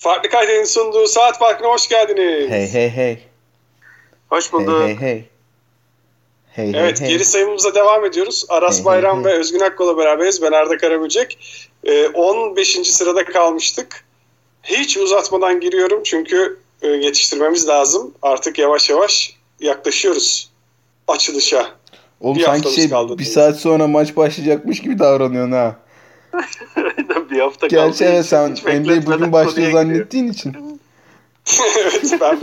Farklı Kaydet'in sunduğu Saat Farkı'na hoş geldiniz. Hey hey hey. Hoş bulduk. Hey hey hey. Hey evet hey geri sayımımıza devam ediyoruz. Aras Hey, Bayram hey, hey. ve Özgün Akkol'la beraberiz. Ben Arda Karaböcek. Ee, 15. sırada kalmıştık. Hiç uzatmadan giriyorum çünkü e, yetiştirmemiz lazım. Artık yavaş yavaş yaklaşıyoruz açılışa. Oğlum Bir sanki şey kaldı. bir saat sonra maç başlayacakmış gibi davranıyorsun ha. bir hafta kaldı. Gerçi evet sen Hiç NBA bekletmeden bugün başlıyor zannettiğin için. evet ben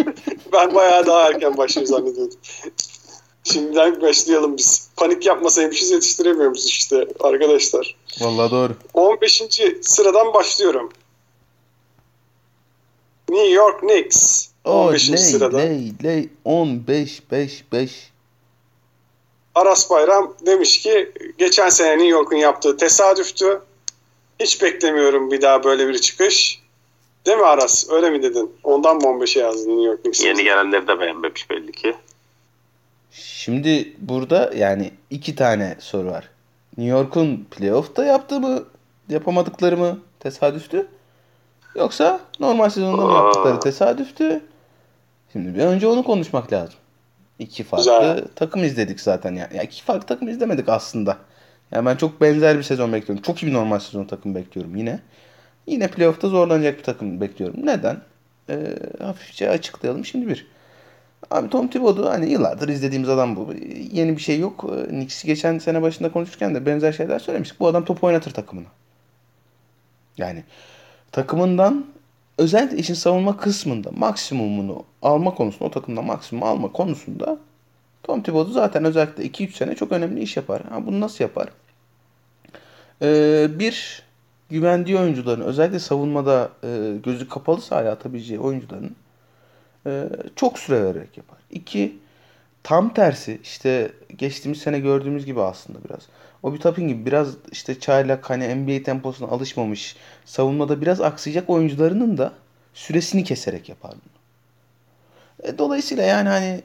ben bayağı daha erken başlıyor zannediyordum. Şimdiden başlayalım biz. Panik yapmasaymışız yetiştiremiyoruz işte arkadaşlar. Vallahi doğru. 15. sıradan başlıyorum. New York Knicks. O 15. ley sırada. ley ley 15 5 5. Aras Bayram demiş ki geçen sene New York'un yaptığı tesadüftü. Hiç beklemiyorum bir daha böyle bir çıkış. Değil mi Aras? Öyle mi dedin? Ondan mı 15'e yazdın New York Knicks'i? Yeni gelenleri de beğenmemiş belli ki. Şimdi burada yani iki tane soru var. New York'un playoff'ta yaptığı mı yapamadıkları mı tesadüftü? Yoksa normal sezonda mı yaptıkları tesadüftü? Şimdi bir önce onu konuşmak lazım. İki farklı Güzel. takım izledik zaten yani. Ya iki farklı takım izlemedik aslında. Yani ben çok benzer bir sezon bekliyorum. Çok iyi bir normal sezon takım bekliyorum yine. Yine playoff'ta zorlanacak bir takım bekliyorum. Neden? Ee, hafifçe açıklayalım. Şimdi bir. Abi Tom Thibodeau hani yıllardır izlediğimiz adam bu. Yeni bir şey yok. Ee, Knicks'i geçen sene başında konuşurken de benzer şeyler söylemiştik. Bu adam top oynatır takımına. Yani takımından özellikle işin savunma kısmında maksimumunu alma konusunda o takımdan maksimum alma konusunda Tom Thibodeau zaten özellikle 2-3 sene çok önemli iş yapar. Ha, bunu nasıl yapar? Ee, bir güvendiği oyuncuların özellikle savunmada e, gözü kapalı sahaya atabileceği oyuncuların e, çok süre vererek yapar. İki, tam tersi işte geçtiğimiz sene gördüğümüz gibi aslında biraz. O bir tapin gibi biraz işte çaylak hani NBA temposuna alışmamış savunmada biraz aksayacak oyuncularının da süresini keserek yapar bunu. E, dolayısıyla yani hani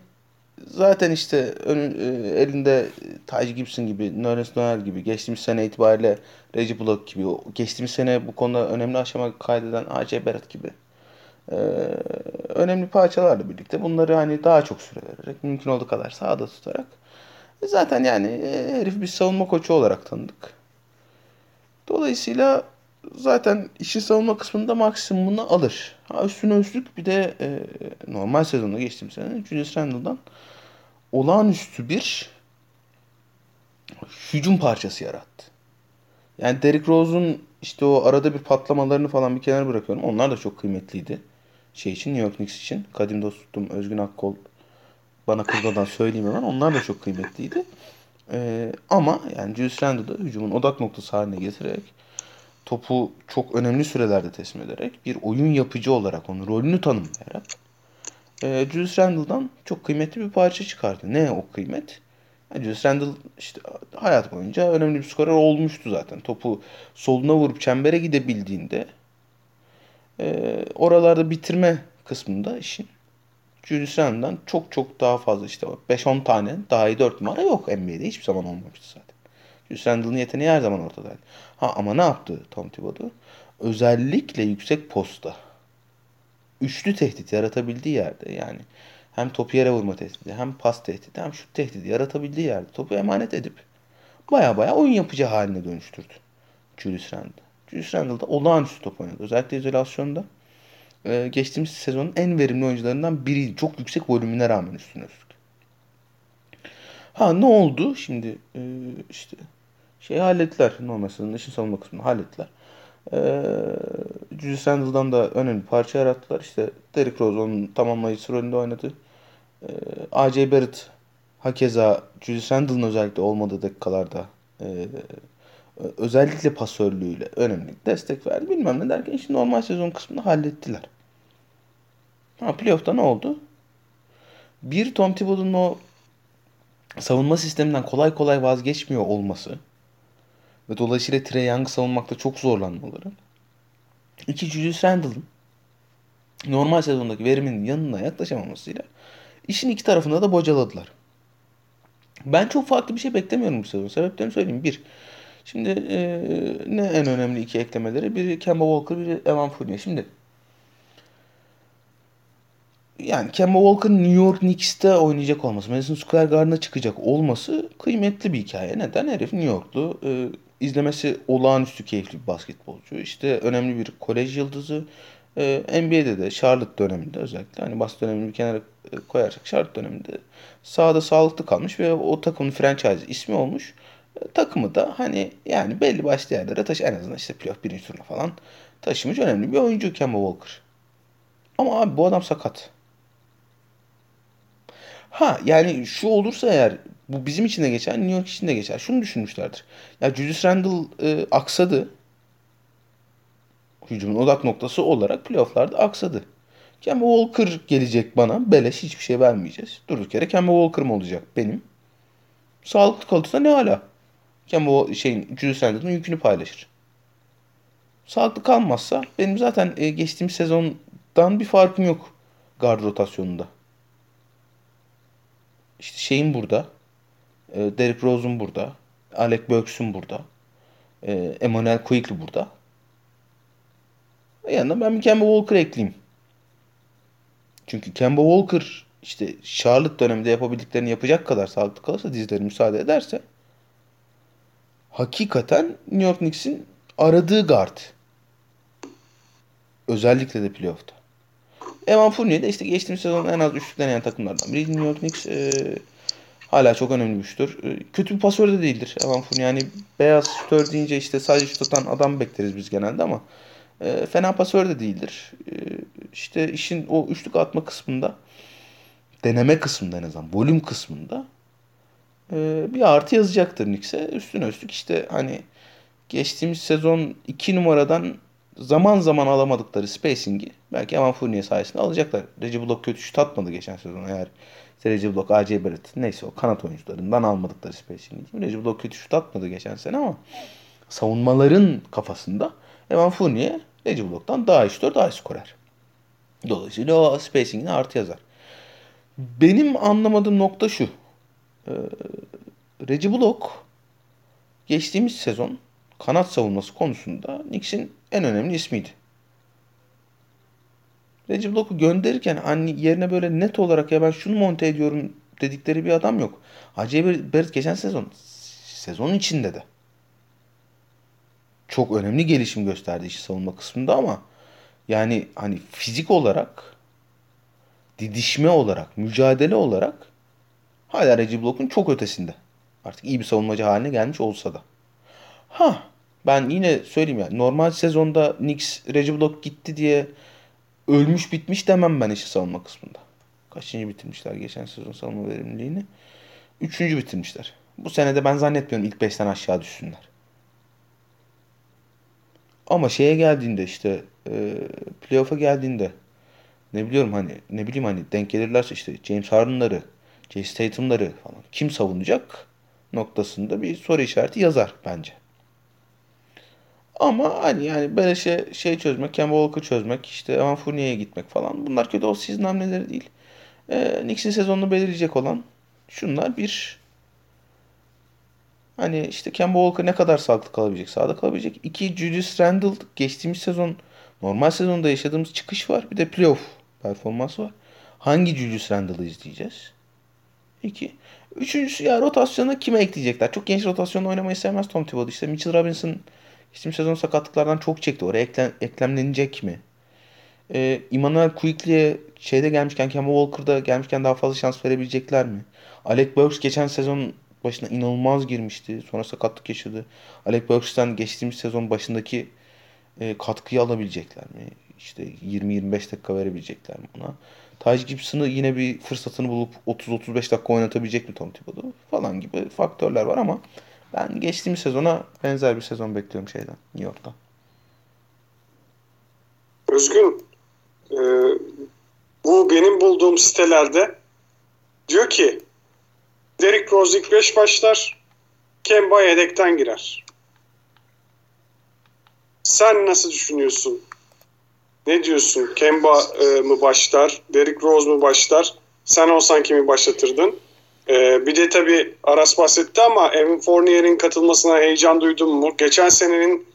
zaten işte önün, e, elinde Taj Gibson gibi, Nerlens Noel gibi geçtiğimiz sene itibariyle Reggie Bullock gibi, geçtiğimiz sene bu konuda önemli aşama kaydeden A.J. Barrett gibi e, önemli parçalarla birlikte bunları hani daha çok süre vererek mümkün olduğu kadar sahada tutarak e, zaten yani e, herif bir savunma koçu olarak tanıdık. Dolayısıyla zaten işin savunma kısmında maksimumunu alır. Ha, üstüne üstlük bir de e, normal sezonda geçtiğim sene Julius Randle'dan olağanüstü bir hücum parçası yarattı. Yani Derrick Rose'un işte o arada bir patlamalarını falan bir kenara bırakıyorum. Onlar da çok kıymetliydi. Şey için New York Knicks için. Kadim dostum Özgün Akkol bana kızmadan söyleyeyim hemen. Onlar da çok kıymetliydi. Ee, ama yani Julius Randle'ı hücumun odak noktası haline getirerek topu çok önemli sürelerde teslim ederek bir oyun yapıcı olarak onun rolünü tanımlayarak e, Julius Randle'dan çok kıymetli bir parça çıkardı. Ne o kıymet? Yani Julius Randle işte hayat boyunca önemli bir skorer olmuştu zaten. Topu soluna vurup çembere gidebildiğinde e, oralarda bitirme kısmında işin Julius Randle'dan çok çok daha fazla işte 5-10 tane daha iyi 4 numara yok NBA'de hiçbir zaman olmamıştı zaten. Randle'ın yeteneği her zaman ortadaydı. Ha ama ne yaptı Tom Thibodeau? Özellikle yüksek posta üçlü tehdit yaratabildiği yerde yani hem topu yere vurma tehdidi hem pas tehdidi hem şut tehdidi yaratabildiği yerde topu emanet edip baya baya oyun yapıcı haline dönüştürdü Julius Randle. Julius Randle da olağanüstü top oynadı. Özellikle izolasyonda e, geçtiğimiz sezonun en verimli oyuncularından biriydi. Çok yüksek volümüne rağmen üstüne üstlük. Ha ne oldu? Şimdi e, işte şey hallettiler. Normal sezonun işin savunma kısmını hallettiler. Ee, Julius Randle'dan da önemli parça yarattılar. İşte Derrick Rose onun tamamlayıcısı rolünde oynadı. Ee, A.J. Barrett hakeza Julius Randle'ın özellikle olmadığı dakikalarda e, özellikle pasörlüğüyle önemli destek verdi. Bilmem ne derken şimdi normal sezon kısmını hallettiler. Ha playoff'ta ne oldu? Bir Tom Thibodeau'nun o savunma sisteminden kolay kolay vazgeçmiyor olması ve dolayısıyla Trey Young'ı savunmakta çok zorlanmaları. İki Julius Randle'ın normal sezondaki veriminin yanına yaklaşamamasıyla işin iki tarafında da bocaladılar. Ben çok farklı bir şey beklemiyorum bu sezon. Sebeplerini söyleyeyim. Bir, şimdi e, ne en önemli iki eklemeleri? Biri Kemba Walker, biri Evan Fournier. Şimdi yani Kemba Walker'ın New York Knicks'te oynayacak olması, Madison Square Garden'a çıkacak olması kıymetli bir hikaye. Neden? Herif New Yorklu. E, izlemesi olağanüstü keyifli bir basketbolcu. İşte önemli bir kolej yıldızı. E, NBA'de de Charlotte döneminde özellikle hani bas dönemini bir kenara e, koyarsak Charlotte döneminde sahada sağlıklı kalmış ve o takımın franchise ismi olmuş. E, takımı da hani yani belli başlı yerlere taşı en azından işte playoff birinci turuna falan taşımış önemli bir oyuncu Kemba Walker. Ama abi bu adam sakat. Ha yani şu olursa eğer bu bizim için de geçer, New York için de geçer. Şunu düşünmüşlerdir. Ya Julius Randle e, aksadı. Hücumun odak noktası olarak playofflarda aksadı. Kemba Walker gelecek bana. Beleş hiçbir şey vermeyeceğiz. Durduk yere Kemba Walker mı olacak benim? Sağlıklı kalırsa ne hala? Kemba şeyin Julius Randle'ın yükünü paylaşır. Sağlıklı kalmazsa benim zaten e, geçtiğimiz sezondan bir farkım yok guard rotasyonunda. İşte şeyin burada. E, Derrick Rose'un burada. Alec Burks'un burada. E, Emmanuel Quickly burada. Yanına ben bir Kemba Walker ekleyeyim. Çünkü Kemba Walker işte Charlotte döneminde yapabildiklerini yapacak kadar sağlıklı kalırsa dizleri müsaade ederse hakikaten New York Knicks'in aradığı guard. Özellikle de playoff'ta. Evan Fournier de işte geçtiğimiz sezon en az üçlük deneyen takımlardan biri. New York Knicks e, hala çok önemli bir şutör. E, kötü bir pasör de değildir Evan Fournier. Yani beyaz şutör deyince işte sadece şut atan adam bekleriz biz genelde ama e, fena pasör de değildir. E, işte işin o üçlük atma kısmında deneme kısmında en azından volüm kısmında e, bir artı yazacaktır Knicks'e. Üstüne üstlük işte hani geçtiğimiz sezon 2 numaradan zaman zaman alamadıkları spacing'i belki Evan Fournier sayesinde alacaklar. Reggie Block kötü şut atmadı geçen sezon eğer işte Reggie Block, A.J. Barrett neyse o kanat oyuncularından almadıkları spacing'i. Reggie Block kötü şut atmadı geçen sene ama savunmaların kafasında Evan Fournier Reggie Block'tan daha iyi şutör, daha iyi skorer. Dolayısıyla o spacing'ine artı yazar. Benim anlamadığım nokta şu. Ee, Reggie Block geçtiğimiz sezon kanat savunması konusunda Knicks'in en önemli ismiydi. Reggie Block'u gönderirken hani yerine böyle net olarak ya ben şunu monte ediyorum dedikleri bir adam yok. Acayip Barrett geçen sezon sezonun içinde de çok önemli gelişim gösterdi işi savunma kısmında ama yani hani fizik olarak didişme olarak, mücadele olarak hala Reggie Block'un çok ötesinde. Artık iyi bir savunmacı haline gelmiş olsa da. Ha ben yine söyleyeyim yani normal sezonda Knicks Reggie Block gitti diye ölmüş bitmiş demem ben işi savunma kısmında. Kaçıncı bitirmişler geçen sezon savunma verimliliğini? Üçüncü bitirmişler. Bu senede ben zannetmiyorum ilk beşten aşağı düşsünler. Ama şeye geldiğinde işte e, playoff'a geldiğinde ne biliyorum hani ne bileyim hani denk gelirlerse işte James Harden'ları, Jason Tatum'ları falan kim savunacak noktasında bir soru işareti yazar bence. Ama hani yani böyle şey, çözmek, Kemba Walker çözmek, işte Evan Fournier'e gitmek falan bunlar kötü o sizin hamleleri değil. Ee, Knicks'in sezonunu belirleyecek olan şunlar bir hani işte Kemba Walker ne kadar sağlıklı kalabilecek, sağda kalabilecek. İki Julius Randle geçtiğimiz sezon normal sezonda yaşadığımız çıkış var. Bir de playoff performansı var. Hangi Julius Randle'ı izleyeceğiz? İki. Üçüncüsü ya rotasyona kime ekleyecekler? Çok genç rotasyonda oynamayı sevmez Tom Thibodeau. İşte Mitchell Robinson Geçtiğimiz sezon sakatlıklardan çok çekti. Oraya eklem, eklemlenecek mi? Ee, Emmanuel Quickly'e şeyde gelmişken Kemba Walker'da gelmişken daha fazla şans verebilecekler mi? Alec Burks geçen sezon başına inanılmaz girmişti. Sonra sakatlık yaşadı. Alec Burks'ten geçtiğimiz sezon başındaki e, katkıyı alabilecekler mi? İşte 20-25 dakika verebilecekler mi ona? Taj Gibson'ı yine bir fırsatını bulup 30-35 dakika oynatabilecek mi Tom Thibodeau? Falan gibi faktörler var ama ben geçtiğimiz sezona benzer bir sezon bekliyorum şeyden New York'tan. Özgün e, bu benim bulduğum sitelerde diyor ki Derrick Rose ilk 5 başlar Kemba yedekten girer. Sen nasıl düşünüyorsun? Ne diyorsun? Kemba e, mı başlar? Derrick Rose mu başlar? Sen olsan kimi başlatırdın? Ee, bir de tabii Aras bahsetti ama Evan Fournier'in katılmasına heyecan duydun mu? Geçen senenin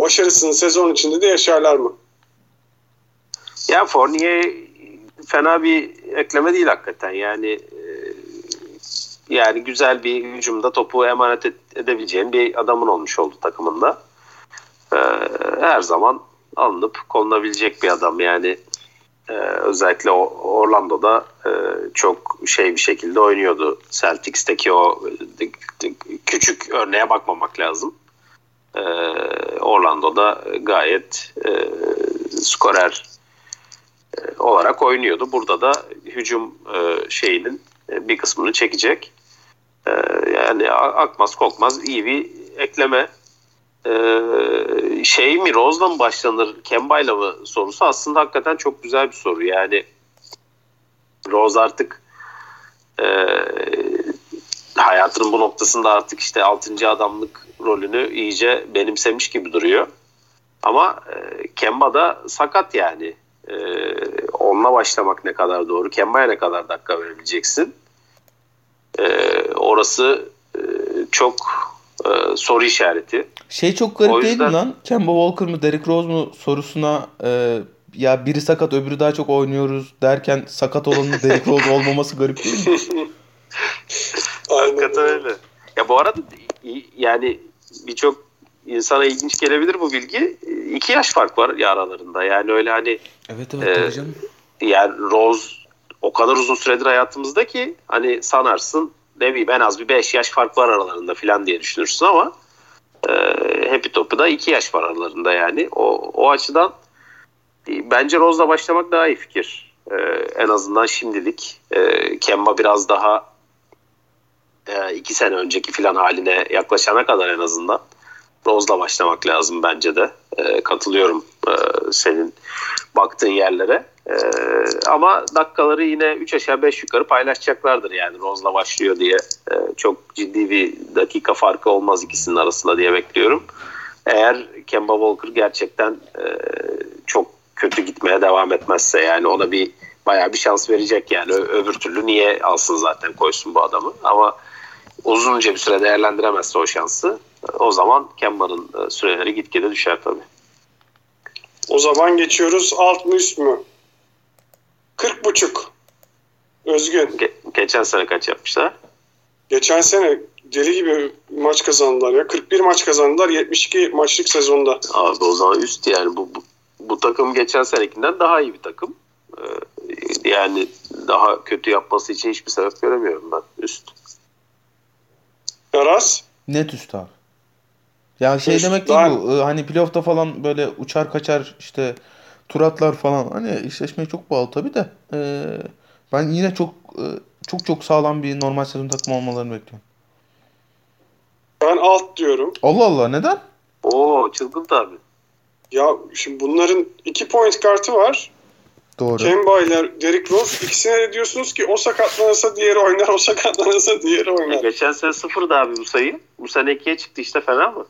başarısını sezon içinde de yaşarlar mı? Ya Fournier fena bir ekleme değil hakikaten. Yani e, yani güzel bir hücumda topu emanet edebileceğin bir adamın olmuş oldu takımında. E, her zaman alınıp konulabilecek bir adam. Yani e, özellikle Orlando'da e, çok şey bir şekilde oynuyordu. Celtics'teki o küçük örneğe bakmamak lazım. E, Orlando'da gayet e, skorer e, olarak oynuyordu. Burada da hücum e, şeyinin e, bir kısmını çekecek. E, yani akmaz kokmaz iyi bir ekleme. E, şey mi Rose'la mı başlanır Kemba'yla mı sorusu aslında hakikaten çok güzel bir soru. Yani Rose artık e, hayatının bu noktasında artık işte 6. adamlık rolünü iyice benimsemiş gibi duruyor. Ama e, Kemba da sakat yani. E, onunla başlamak ne kadar doğru? Kemba'ya ne kadar dakika verebileceksin? E, orası e, çok e, soru işareti. Şey çok garip yüzden... değil mi lan? Kemba Walker mı Derrick Rose mu sorusuna e, ya biri sakat öbürü daha çok oynuyoruz derken sakat olanın Derrick Rose olmaması garip değil mi? Hakikaten öyle. Ya bu arada yani birçok insana ilginç gelebilir bu bilgi. İki yaş fark var ya aralarında. Yani öyle hani Evet evet e, canım. Yani Rose o kadar uzun süredir hayatımızda ki hani sanarsın ne bileyim en az bir 5 yaş fark var aralarında falan diye düşünürsün ama e, Happy Top'u da 2 yaş var aralarında yani. O, o açıdan e, bence Rose'la başlamak daha iyi fikir. E, en azından şimdilik. E, Kemba biraz daha e, iki sene önceki filan haline yaklaşana kadar en azından Rose'la başlamak lazım bence de. E, katılıyorum e, senin baktığın yerlere. E, ama dakikaları yine 3 aşağı 5 yukarı paylaşacaklardır yani Rose'la başlıyor diye. E, çok ciddi bir dakika farkı olmaz ikisinin arasında diye bekliyorum. Eğer Kemba Walker gerçekten e, çok kötü gitmeye devam etmezse yani ona bir bayağı bir şans verecek yani. Ö- öbür türlü niye alsın zaten koysun bu adamı ama uzunca bir süre değerlendiremezse o şansı o zaman Kemba'nın e, süreleri gitgide düşer tabii. O zaman geçiyoruz alt mı üst mü? 40 buçuk. Özgün. Ge- geçen sene kaç yapmışlar? Geçen sene deli gibi maç kazandılar ya. 41 maç kazandılar 72 maçlık sezonda. Abi o zaman üst yani bu, bu, bu takım geçen senekinden daha iyi bir takım. Ee, yani daha kötü yapması için hiçbir sebep göremiyorum ben üst. Aras? Net üst abi. Ya şey üst, demek değil ben... bu. Hani playoff'ta falan böyle uçar kaçar işte turatlar falan. Hani eşleşmeye çok bağlı tabii de. Ee, ben yine çok çok çok sağlam bir normal sezon takım olmalarını bekliyorum. Ben alt diyorum. Allah Allah neden? Oo çılgın tabi. Ya şimdi bunların iki point kartı var. Doğru. Kemba ile Derrick Rose ikisine de diyorsunuz ki o sakatlanırsa diğeri oynar, o sakatlanırsa diğeri oynar. E, geçen sene sıfırdı abi bu sayı. Bu sene ikiye çıktı işte fena mı?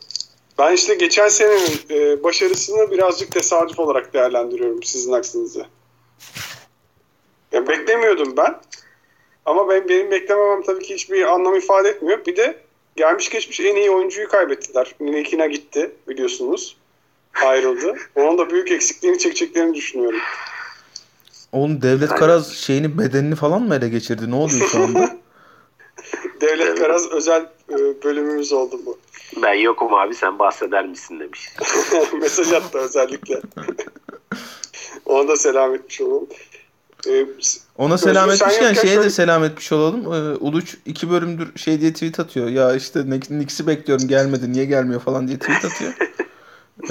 Ben işte geçen senenin e, başarısını birazcık tesadüf olarak değerlendiriyorum sizin aksınıza. Yani beklemiyordum ben. Ama ben, benim beklememem tabii ki hiçbir anlam ifade etmiyor. Bir de gelmiş geçmiş en iyi oyuncuyu kaybettiler. Nilekina gitti biliyorsunuz. Ayrıldı. Onun da büyük eksikliğini çekeceklerini düşünüyorum. Oğlum Devlet Karaz şeyini bedenini falan mı ele geçirdi? Ne oluyor şu anda? Devlet Karaz özel e, bölümümüz oldu bu. Ben yokum abi sen bahseder misin demiş. Mesaj attı özellikle. Ona da selam etmiş olalım. Ee, Ona selam etmişken şeye de selam etmiş olalım. Ee, Uluç iki bölümdür şey diye tweet atıyor. Ya işte Nix'i bekliyorum gelmedi niye gelmiyor falan diye tweet atıyor.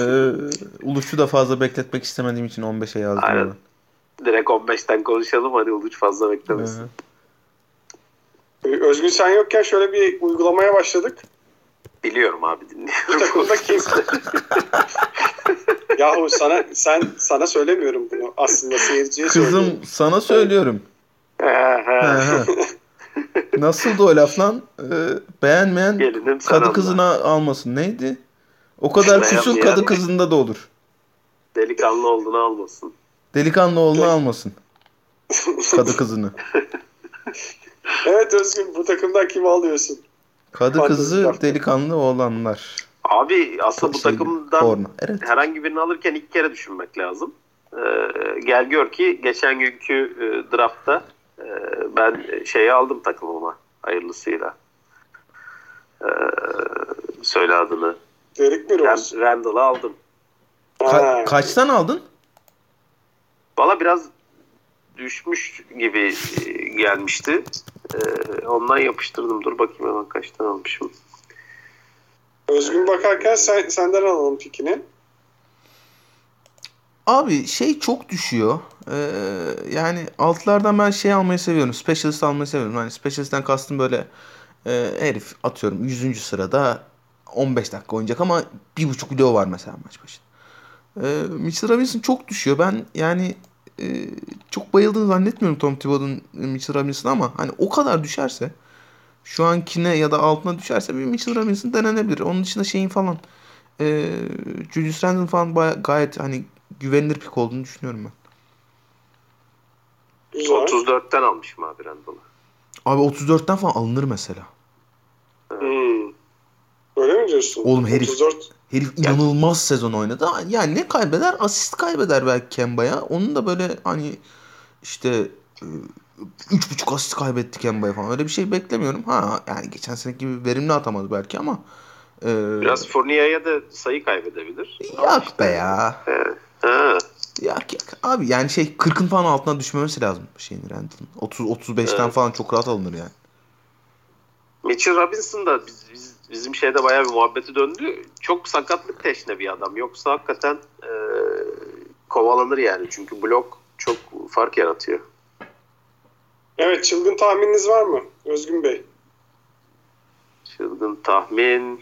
ee, Uluç'u da fazla bekletmek istemediğim için 15'e yazdım. Aynen. Ona. Direkt 15'ten konuşalım hadi Uluç fazla beklemesin. Evet. Ee, Özgün sen yokken şöyle bir uygulamaya başladık. Biliyorum abi dinliyorum. Bu takımda kim? Yahu sana sen sana söylemiyorum bunu. Aslında seyirciye Kızım söylüyorum. sana söylüyorum. Nasıldı o laf lan? Ee, beğenmeyen Gelinim kadı kızına almasın. Neydi? O kadar kusur kadı kızında da olur. Delikanlı olduğunu almasın. Delikanlı oğlunu almasın. Kadı kızını. evet Özgün bu takımdan kimi alıyorsun? Kadı kızı delikanlı oğlanlar. Abi aslında bu şey, takımdan evet. herhangi birini alırken ilk kere düşünmek lazım. Ee, gel gör ki geçen günkü e, draftta e, ben şeyi aldım takımıma hayırlısıyla. Ee, söyle adını. Derek mi Rose? Rand- Randall'ı aldım. Ka- Ha. kaçtan aldın? Valla biraz düşmüş gibi e, gelmişti. Ee, ondan yapıştırdım. Dur bakayım hemen kaçtan almışım. Özgün bakarken sen, senden alalım pikini. Abi şey çok düşüyor. Ee, yani altlardan ben şey almayı seviyorum. Specialist almayı seviyorum. Yani specialist'ten kastım böyle e, herif atıyorum 100. sırada 15 dakika oynayacak ama 1.5 kilo var mesela maç başında. Ee, Mitchell Robinson çok düşüyor. Ben yani e, çok bayıldığını zannetmiyorum Tom Thibodeau'nun Mitchell Robinson'a ama hani o kadar düşerse şu ankine ya da altına düşerse bir Mitchell Robinson denenebilir. Onun dışında şeyin falan e, Julius Randle falan baya- gayet hani güvenilir pik olduğunu düşünüyorum ben. Güzel. 34'ten almışım abi Randall'ı. Abi 34'ten falan alınır mesela. Hmm. Öyle mi diyorsun? Oğlum herif- 34. Herif inanılmaz sezon oynadı. Yani ne kaybeder? Asist kaybeder belki Kemba'ya. Onun da böyle hani işte e, üç buçuk asist kaybetti Kemba'ya falan. Öyle bir şey beklemiyorum. Ha yani geçen seneki gibi verimli atamadı belki ama e, Biraz Fournier'e de sayı kaybedebilir. yak be ya. Ha. Yak yak. Abi yani şey 40'ın falan altına düşmemesi lazım şeyin Randall'ın. 30 35'ten Evet. falan çok rahat alınır yani. Mitchell Robinson da biz, biz- bizim şeyde bayağı bir muhabbeti döndü. Çok sakatlık teşne bir adam. Yoksa hakikaten e, kovalanır yani. Çünkü blok çok fark yaratıyor. Evet çılgın tahmininiz var mı Özgün Bey? Çılgın tahmin.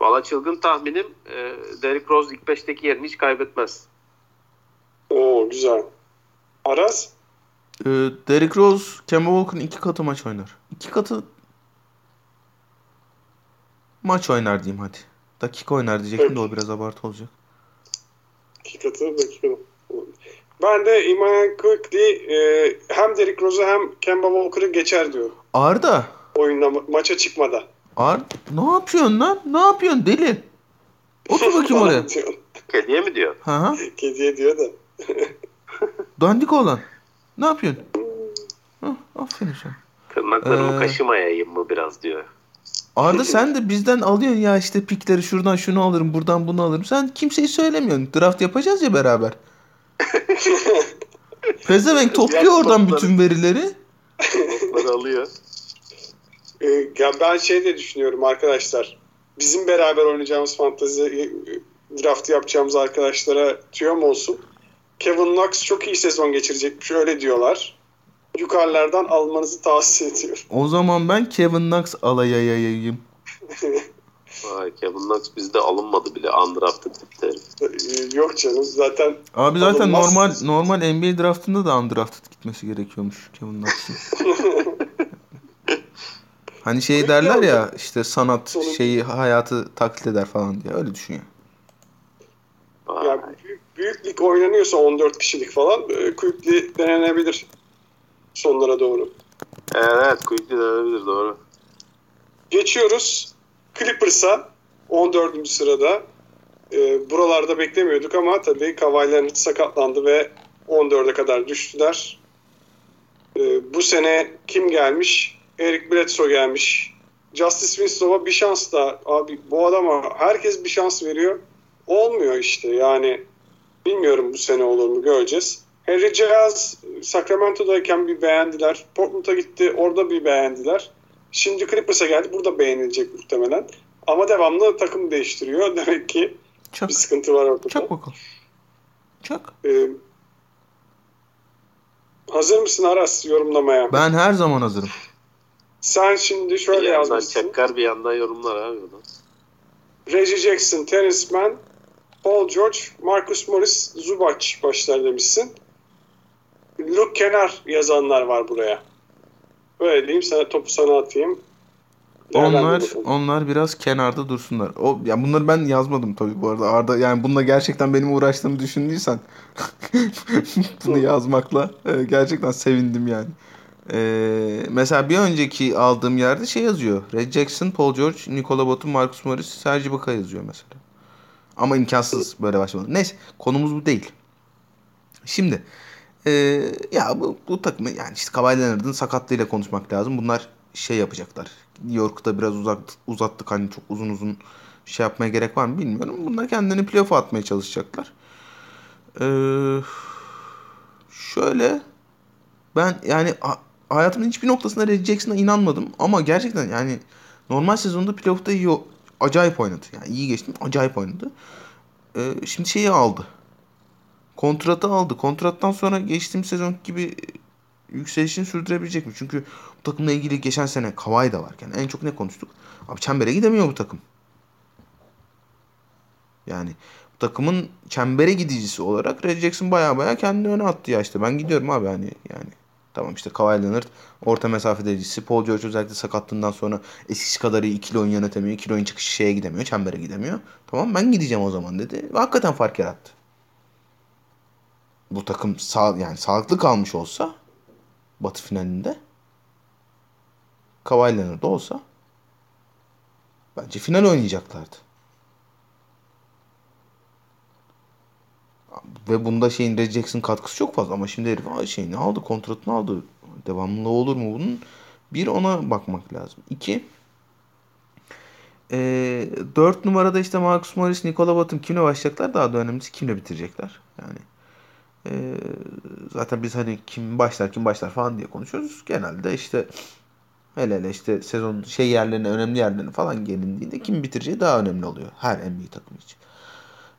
Valla çılgın tahminim e, Derrick Rose ilk 5'teki yerini hiç kaybetmez. Oo güzel. Aras? Ee, Derrick Rose, Kemba Walker'ın iki katı maç oynar. İki katı maç oynar diyeyim hadi. Dakika oynar diyecektim de o biraz abartı olacak. Dakikatı dakikatı. Ben de Iman Quickly e, hem Derrick Rose'u hem Kemba Walker'ı geçer diyor. Arda, Oyunda ma- maça çıkmadan. Arda ne yapıyorsun lan? Ne yapıyorsun deli? Otur bakayım oraya. Kediye mi diyor? Ha ha. Kediye diyor da. Dandik olan. Ne yapıyorsun? Hah, aferin sana. Tırnaklarımı Ee, kaşımayayım mı biraz diyor. Arda sen de bizden alıyorsun ya işte pikleri şuradan şunu alırım buradan bunu alırım. Sen kimseyi söylemiyorsun. Draft yapacağız ya beraber. Pezevenk topluyor oradan bütün verileri. Bunları alıyor. E, ya ben şey de düşünüyorum arkadaşlar. Bizim beraber oynayacağımız fantezi e, draft yapacağımız arkadaşlara tüyom olsun. Kevin Knox çok iyi sezon geçirecekmiş öyle diyorlar. Yukarılardan almanızı tavsiye ediyorum. O zaman ben Kevin Knox alayayayayım. Vay Kevin Knox bizde alınmadı bile undrafted tipte. E, Yok canım zaten Abi zaten Alınmaz. normal normal NBA draftında da undrafted gitmesi gerekiyormuş Kevin Knox'ın. hani şey derler ya işte sanat Sonunda- şeyi hayatı taklit eder falan diye öyle düşün ya. Yani büyük, büyük lig oynanıyorsa 14 kişilik falan e, quickly denenebilir sonlara doğru. Evet Quickly denebilir doğru. Geçiyoruz Clippers'a 14. sırada. E, buralarda beklemiyorduk ama tabii Kawhi Leonard sakatlandı ve 14'e kadar düştüler. E, bu sene kim gelmiş? Eric Bledsoe gelmiş. Justice Winslow'a bir şans da abi bu adama herkes bir şans veriyor. Olmuyor işte yani bilmiyorum bu sene olur mu göreceğiz. Harry Giles Sacramento'dayken bir beğendiler. Portland'a gitti orada bir beğendiler. Şimdi Clippers'a geldi. Burada beğenilecek muhtemelen. Ama devamlı takım değiştiriyor. Demek ki Çak. bir sıkıntı var ortada. Çak bakalım. Çak. Ee, hazır mısın Aras yorumlamaya? Ben her zaman hazırım. Sen şimdi Bir şöyle yandan yazmışsın. çakar bir yandan yorumlar abi. da. Reggie Jackson, Terence Mann, Paul George, Marcus Morris, Zubac başlar demişsin. Luke Kenar yazanlar var buraya. Böyle diyeyim sana topu sana atayım. Onlar onlar biraz kenarda dursunlar. O ya bunları ben yazmadım tabii bu arada. Arda yani bununla gerçekten benim uğraştığımı düşündüysen bunu yazmakla e, gerçekten sevindim yani. E, mesela bir önceki aldığım yerde şey yazıyor. Red Jackson, Paul George, Nikola Batum, Marcus Morris, Serge Ibaka yazıyor mesela. Ama imkansız böyle başlamadı. Neyse konumuz bu değil. Şimdi e, ya bu, bu takımı yani işte Kawhi Leonard'ın sakatlığıyla konuşmak lazım. Bunlar şey yapacaklar. New York'ta biraz uzak, uzattık hani çok uzun uzun şey yapmaya gerek var mı bilmiyorum. Bunlar kendini playoff'a atmaya çalışacaklar. Ee, şöyle ben yani hayatımın hiçbir noktasında Red Jackson'a inanmadım ama gerçekten yani normal sezonda playoff'ta iyi acayip oynadı. Yani iyi geçtim acayip oynadı. Ee, şimdi şeyi aldı. Kontratı aldı. Kontrattan sonra geçtiğim sezon gibi yükselişini sürdürebilecek mi? Çünkü bu takımla ilgili geçen sene Kawhi da varken en çok ne konuştuk? Abi çembere gidemiyor bu takım. Yani bu takımın çembere gidicisi olarak Red Jackson baya baya kendini öne attı ya işte. Ben gidiyorum abi hani yani. Tamam işte Kawhi Leonard orta mesafe delicisi. Paul George özellikle sakatlığından sonra eskisi kadar iyi ikili oyun yönetemiyor. İkili oyun çıkışı şeye gidemiyor. Çembere gidemiyor. Tamam ben gideceğim o zaman dedi. Ve hakikaten fark yarattı. Bu takım sağ, yani sağlıklı kalmış olsa Batı finalinde Kawhi Leonard olsa bence final oynayacaklardı. Ve bunda şeyin Red Jackson katkısı çok fazla ama şimdi herif şeyini aldı, kontratını aldı. Devamlı olur mu bunun? Bir ona bakmak lazım. İki e, dört numarada işte Marcus Morris, Nikola Batum kimle başlayacaklar? Daha da önemlisi kimle bitirecekler? Yani e, zaten biz hani kim başlar kim başlar falan diye konuşuyoruz. Genelde işte hele hele işte sezon şey yerlerine önemli yerlerine falan gelindiğinde kim bitireceği daha önemli oluyor. Her NBA takımı için.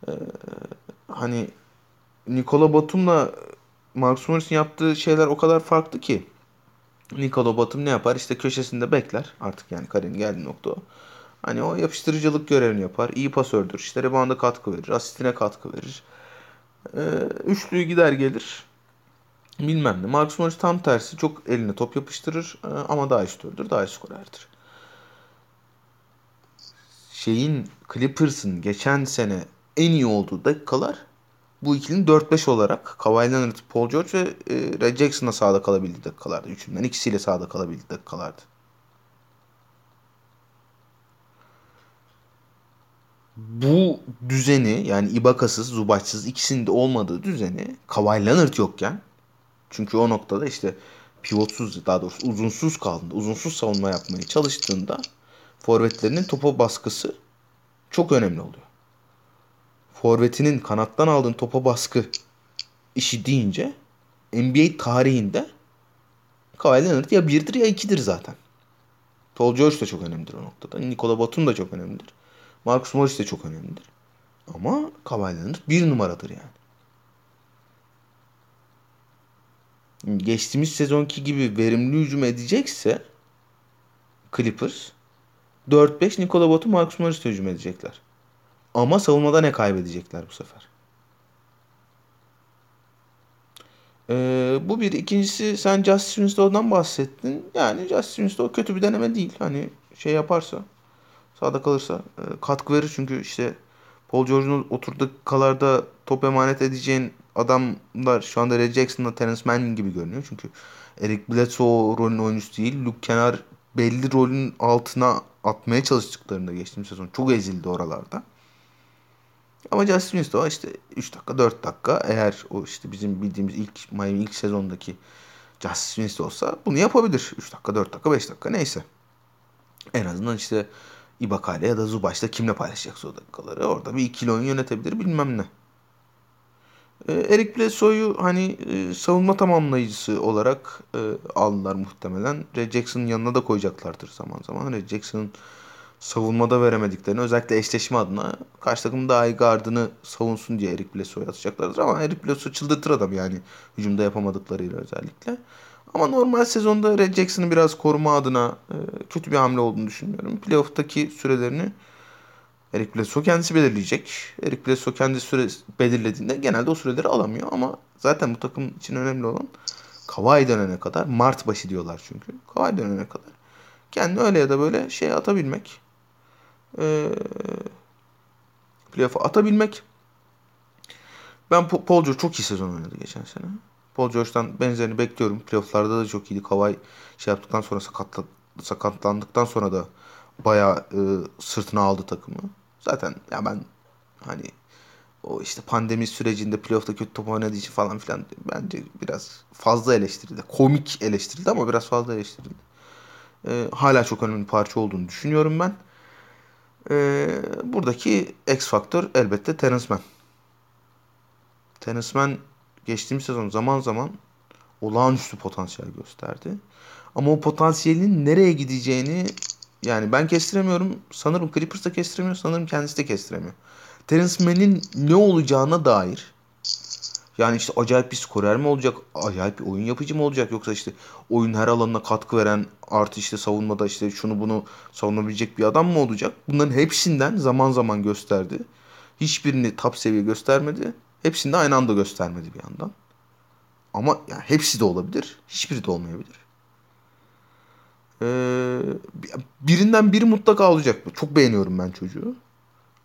Ee, hani Nikola Batum'la Marcus Morris'in yaptığı şeyler o kadar farklı ki. Nikola Batum ne yapar? İşte köşesinde bekler. Artık yani kariyerin geldiği nokta o. Hani o yapıştırıcılık görevini yapar. İyi pasördür. İşte rebounda katkı verir. Asistine katkı verir. Ee, üçlüyü gider gelir. Bilmem ne. Marcus Morris tam tersi. Çok eline top yapıştırır. Ee, ama daha şutördür. Daha skorerdir. Şeyin Clippers'ın geçen sene en iyi olduğu dakikalar bu ikilinin 4-5 olarak Kawhi Leonard, Paul George ve e, Red Jackson'la sahada kalabildiği dakikalardı. Üçünden ikisiyle sahada kalabildiği dakikalardı. Bu düzeni yani Ibaka'sız, Zubac'sız ikisinin de olmadığı düzeni Kawhi Leonard yokken çünkü o noktada işte pivotsuz daha doğrusu uzunsuz kaldığında, uzunsuz savunma yapmaya çalıştığında forvetlerinin topa baskısı çok önemli oluyor forvetinin kanattan aldığın topa baskı işi deyince NBA tarihinde Kawhi Leonard ya birdir ya ikidir zaten. Paul George da çok önemlidir o noktada. Nikola Batum da çok önemlidir. Marcus Morris de çok önemlidir. Ama Kawhi Leonard bir numaradır yani. Geçtiğimiz sezonki gibi verimli hücum edecekse Clippers 4-5 Nikola Batum Marcus Morris hücum edecekler. Ama savunmada ne kaybedecekler bu sefer? Ee, bu bir. ikincisi sen Justin Winslow'dan bahsettin. Yani Justin Winslow kötü bir deneme değil. Hani şey yaparsa sağda kalırsa e, katkı verir. Çünkü işte Paul George'un oturduğu kalarda top emanet edeceğin adamlar şu anda Red Jackson'la Terence Manning gibi görünüyor. Çünkü Eric Bledsoe rolün oyuncusu değil. Luke Kenar belli rolün altına atmaya çalıştıklarında geçtiğimiz sezon çok ezildi oralarda. Ama Justin Winslow işte 3 dakika 4 dakika eğer o işte bizim bildiğimiz ilk Miami ilk sezondaki Justin Winslow olsa bunu yapabilir. 3 dakika 4 dakika 5 dakika neyse. En azından işte Ibaka ya da Zubaç'la kimle paylaşacak o dakikaları. Orada bir ikili oyun yönetebilir bilmem ne. Ee, Eric Bledsoe'yu hani e, savunma tamamlayıcısı olarak e, aldılar muhtemelen. Red Jackson'ın yanına da koyacaklardır zaman zaman. Red Jackson'ın savunmada veremediklerini özellikle eşleşme adına karşı takım daha iyi gardını savunsun diye Eric Bledsoe'yu atacaklardır. Ama Eric Bledsoe çıldırtır adam yani hücumda yapamadıklarıyla özellikle. Ama normal sezonda Red Jackson'ı biraz koruma adına e, kötü bir hamle olduğunu düşünmüyorum. Playoff'taki sürelerini Eric Bledsoe kendisi belirleyecek. Eric Bledsoe kendi süre belirlediğinde genelde o süreleri alamıyor ama zaten bu takım için önemli olan Kawhi dönene kadar Mart başı diyorlar çünkü. Kawhi dönene kadar kendi öyle ya da böyle şey atabilmek e, playoff'a atabilmek. Ben Paul George çok iyi sezon oynadı geçen sene. Paul George'dan benzerini bekliyorum. Playoff'larda da çok iyiydi. Kawhi şey yaptıktan sonra sakatla, sakatlandıktan sonra da bayağı e, sırtına aldı takımı. Zaten ya ben Hani o işte pandemi sürecinde playoff'ta kötü top oynadığı için falan filan bence biraz fazla eleştirildi. Komik eleştirildi ama biraz fazla eleştirildi. Ee, hala çok önemli bir parça olduğunu düşünüyorum ben. Ee, buradaki X faktör elbette Terence Mann. Terence Mann geçtiğimiz sezon zaman zaman olağanüstü potansiyel gösterdi. Ama o potansiyelin nereye gideceğini yani ben kestiremiyorum. Sanırım Clippers da kestiremiyor. Sanırım kendisi de kestiremiyor. Terence Mann'in ne olacağına dair yani işte acayip bir skorer mi olacak? Acayip bir oyun yapıcı mı olacak? Yoksa işte oyun her alanına katkı veren artı işte savunmada işte şunu bunu savunabilecek bir adam mı olacak? Bunların hepsinden zaman zaman gösterdi. Hiçbirini top seviye göstermedi. Hepsini de aynı anda göstermedi bir yandan. Ama yani hepsi de olabilir. Hiçbiri de olmayabilir. Ee, birinden biri mutlaka olacak. Çok beğeniyorum ben çocuğu.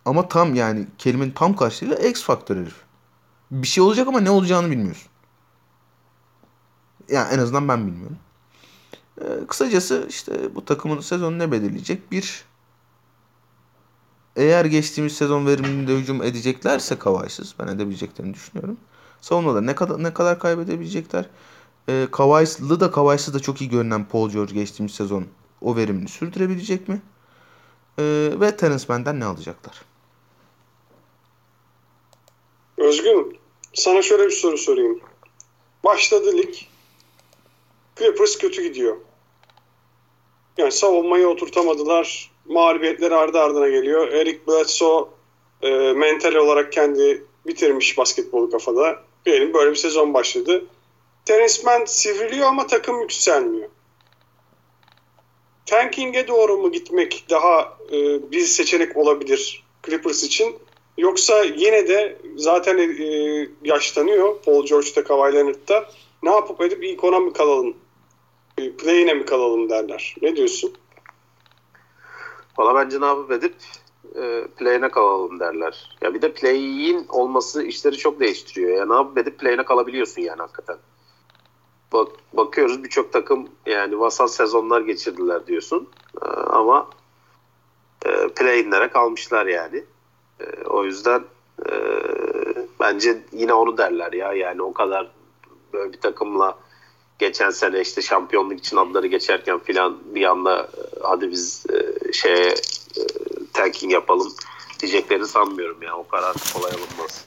Ama tam yani kelimenin tam karşılığıyla X faktör herif. Bir şey olacak ama ne olacağını bilmiyorsun. Yani en azından ben bilmiyorum. Ee, kısacası işte bu takımın sezonu ne belirleyecek? Bir eğer geçtiğimiz sezon veriminde hücum edeceklerse Kavay'sız ben edebileceklerini düşünüyorum. Savunmada ne kadar ne kadar kaybedebilecekler? E, Kavay'lı da Kavay'sız da çok iyi görünen Paul George geçtiğimiz sezon o verimini sürdürebilecek mi? E, ve Terence Mann'den ne alacaklar? Özgün, sana şöyle bir soru sorayım. Başladı lig. Clippers kötü gidiyor. Yani savunmayı oturtamadılar. Mağlubiyetler ardı ardına geliyor. Eric Bledsoe e, mental olarak kendi bitirmiş basketbolu kafada. Diyelim böyle bir sezon başladı. Terence Mann sivriliyor ama takım yükselmiyor. Tanking'e doğru mu gitmek daha e, bir seçenek olabilir Clippers için? Yoksa yine de zaten e, yaşlanıyor Paul George'da Kawhi Leonard'da. Ne yapıp edip ilk ona mı kalalım? E, play'ine mi kalalım derler. Ne diyorsun? Valla bence ne yapıp edip e, play'ine kalalım derler. Ya bir de play'in olması işleri çok değiştiriyor. Ya ne yapıp edip play'ine kalabiliyorsun yani hakikaten. Bak, bakıyoruz birçok takım yani vasat sezonlar geçirdiler diyorsun. E, ama e, play-in'lere kalmışlar yani. E, o yüzden e, bence yine onu derler ya. Yani o kadar böyle bir takımla geçen sene işte şampiyonluk için adları geçerken filan bir anda e, hadi biz e, şeye e, tanking yapalım diyeceklerini sanmıyorum ya. O kadar kolay alınmaz.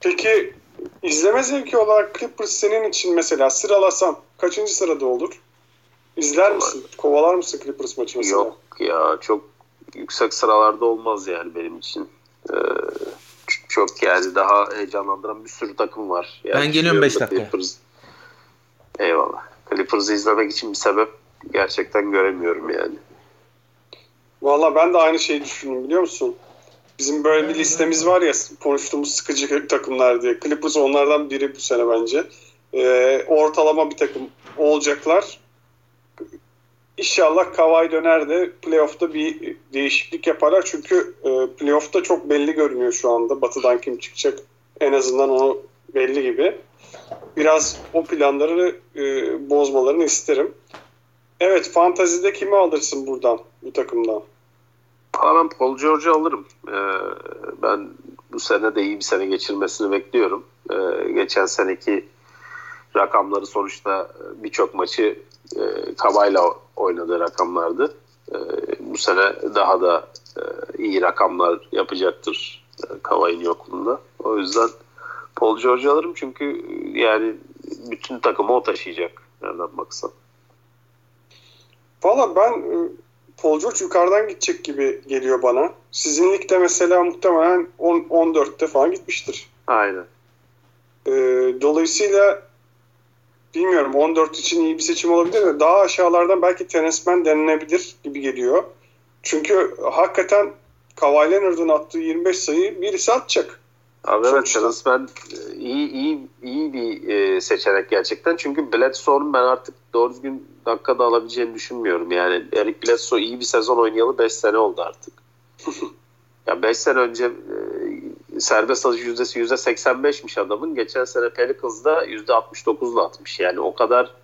Peki izleme zevki olarak Clippers senin için mesela sıralasam kaçıncı sırada olur? İzler misin? Kovalar mısın Clippers maçı mesela? Yok ya çok yüksek sıralarda olmaz yani benim için. Ee, çok yani daha heyecanlandıran bir sürü takım var. Yani ben geliyorum 5 dakika. Clippers, eyvallah. Clippers'ı izlemek için bir sebep gerçekten göremiyorum yani. Valla ben de aynı şeyi düşündüm biliyor musun? Bizim böyle bir listemiz var ya konuştuğumuz sıkıcı takımlar diye. Clippers onlardan biri bu sene bence. Ee, ortalama bir takım olacaklar. İnşallah Kawhi döner de playoff'ta bir değişiklik yaparlar. Çünkü e, playoff'ta çok belli görünüyor şu anda. Batı'dan kim çıkacak en azından onu belli gibi. Biraz o planları e, bozmalarını isterim. Evet fantazide kimi alırsın buradan bu takımdan? Ben Paul George'u alırım. Ee, ben bu sene de iyi bir sene geçirmesini bekliyorum. Ee, geçen seneki rakamları sonuçta birçok maçı e, Kavay'la oynadığı rakamlardı. E, bu sene daha da e, iyi rakamlar yapacaktır e, Kavay'ın yokluğunda. O yüzden Paul George'u alırım çünkü yani bütün takımı o taşıyacak. Nereden baksan. Valla ben e, Paul George yukarıdan gidecek gibi geliyor bana. Sizin ligde mesela muhtemelen 10, 14'te falan gitmiştir. Aynen. E, dolayısıyla bilmiyorum 14 için iyi bir seçim olabilir mi? Daha aşağılardan belki Tenesmen denilebilir gibi geliyor. Çünkü hakikaten Kawhi Leonard'ın attığı 25 sayı birisi atacak. Abi evet Tenesmen iyi, iyi, iyi bir e, seçenek gerçekten. Çünkü Bledsoe'nun ben artık doğru düzgün dakikada alabileceğini düşünmüyorum. Yani Eric Bledsoe iyi bir sezon oynayalı 5 sene oldu artık. ya 5 sene önce e, serbest atış yüzdesi %85'miş adamın. Geçen sene Pelicans'da %69'la atmış. Yani o kadar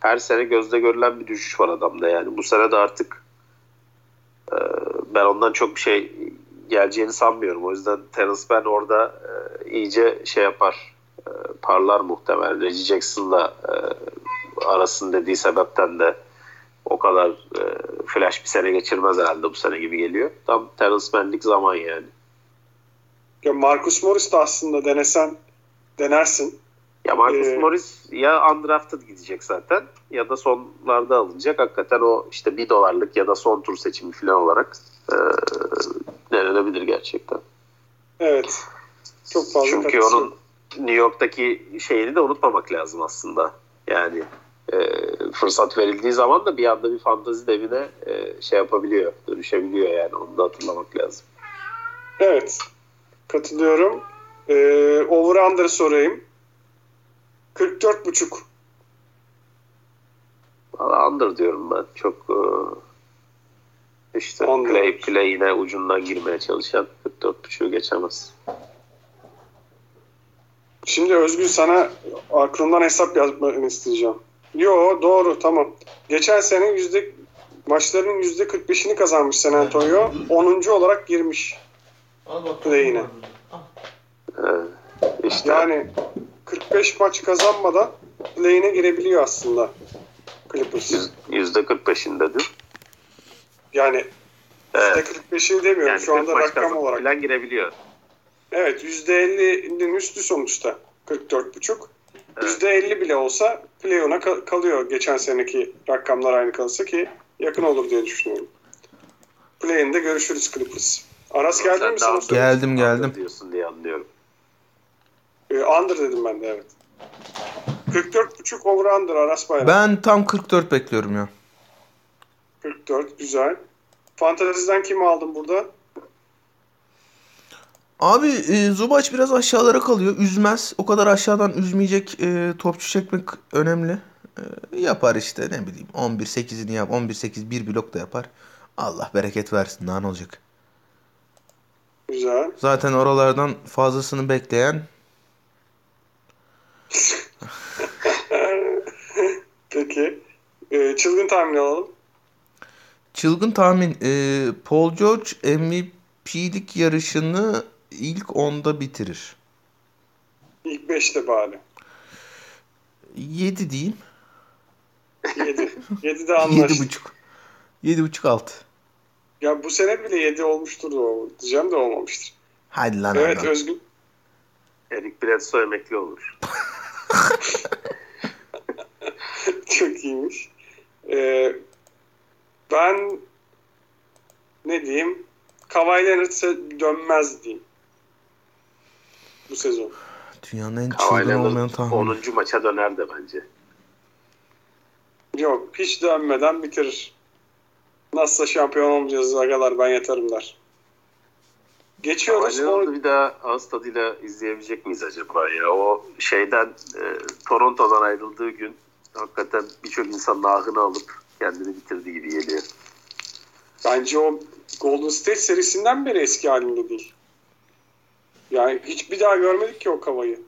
her sene gözde görülen bir düşüş var adamda. Yani bu sene de artık e, ben ondan çok bir şey geleceğini sanmıyorum. O yüzden Terence Mann orada e, iyice şey yapar. E, parlar muhtemelen. Reggie Jackson'la e, arasın dediği sebepten de o kadar e, flash bir sene geçirmez herhalde bu sene gibi geliyor. Tam Terence Mann'lik zaman yani. Ya Marcus Morris de aslında denesen denersin. Ya Marcus Ee, Morris ya undrafted gidecek zaten ya da sonlarda alınacak. Hakikaten o işte bir dolarlık ya da son tur seçimi falan olarak e, denenebilir gerçekten. Evet. Çok fazla Çünkü katkısı onun. New York'taki şeyini de unutmamak lazım aslında. Yani e, fırsat verildiği zaman da bir anda bir fantazi devine e, şey yapabiliyor, dönüşebiliyor yani onu da hatırlamak lazım. Evet. Katılıyorum. Ee, over under sorayım. 44.5. Valla under diyorum ben. Çok e, işte play play yine ucundan girmeye çalışan 44.5'u geçemez. Şimdi Özgür sana aklından hesap yazmanı isteyeceğim. Yo doğru tamam. Geçen sene yüzde maçlarının yüzde 45'ini kazanmış San Antonio. 10. olarak girmiş. Play'ine. İşte Yani 45 maç kazanmadan play'ine girebiliyor aslında Clippers. yüz- yüzde 45'indedir. Yani Evet. %45'ini demiyorum Yani şu 40 anda rakam olarak. falan girebiliyor. Evet %50'nin üstü sonuçta 44.5. Evet. %50 bile olsa play-on'a ka- kalıyor geçen seneki rakamlar aynı kalırsa ki yakın olur diye düşünüyorum. Play-in'de görüşürüz Clippers. Aras geldi Sen mi sana? Geldim, geldim. under diyorsun diye anlıyorum. Ee, under dedim ben de evet. 44.5 over under Aras Bayram. Ben tam 44 bekliyorum ya. 44 güzel. Fanteziden kimi aldın burada? Abi e, Zubac biraz aşağılara kalıyor. Üzmez. O kadar aşağıdan üzmeyecek e, topçu çekmek önemli. E, yapar işte ne bileyim. 11-8'ini yap. 11-8 bir blok da yapar. Allah bereket versin. Daha ne olacak? Güzel. Zaten oralardan fazlasını bekleyen Peki. Ee, çılgın tahmin alalım. Çılgın tahmin. E, Paul George MVP'lik yarışını ilk 10'da bitirir. İlk 5'te bari. 7 diyeyim. 7. 7 de anlaştık. 7.5. 7.5 alt. Ya bu sene bile 7 olmuştur da o. Diyeceğim de olmamıştır. Hadi lan Evet oradan. Özgün. Eric Bledsoe emekli olur. Çok iyiymiş. Ee, ben ne diyeyim? Kawhi Leonard'e dönmez diyeyim. Bu sezon. Dünyanın en çılgın olmayan Leonard tahmini. 10. maça döner de bence. Yok hiç dönmeden bitirir. Nasılsa şampiyon olmayacağız agalar ben yatarım der. Geçiyoruz. Kawhi Leonard'ı bir daha ağız tadıyla izleyebilecek miyiz acaba ya? O şeyden e, Toronto'dan ayrıldığı gün hakikaten birçok insanın ahını alıp kendini bitirdi gibi geliyor. Bence o Golden State serisinden beri eski halinde değil. Yani hiç bir daha görmedik ki o Kavayı.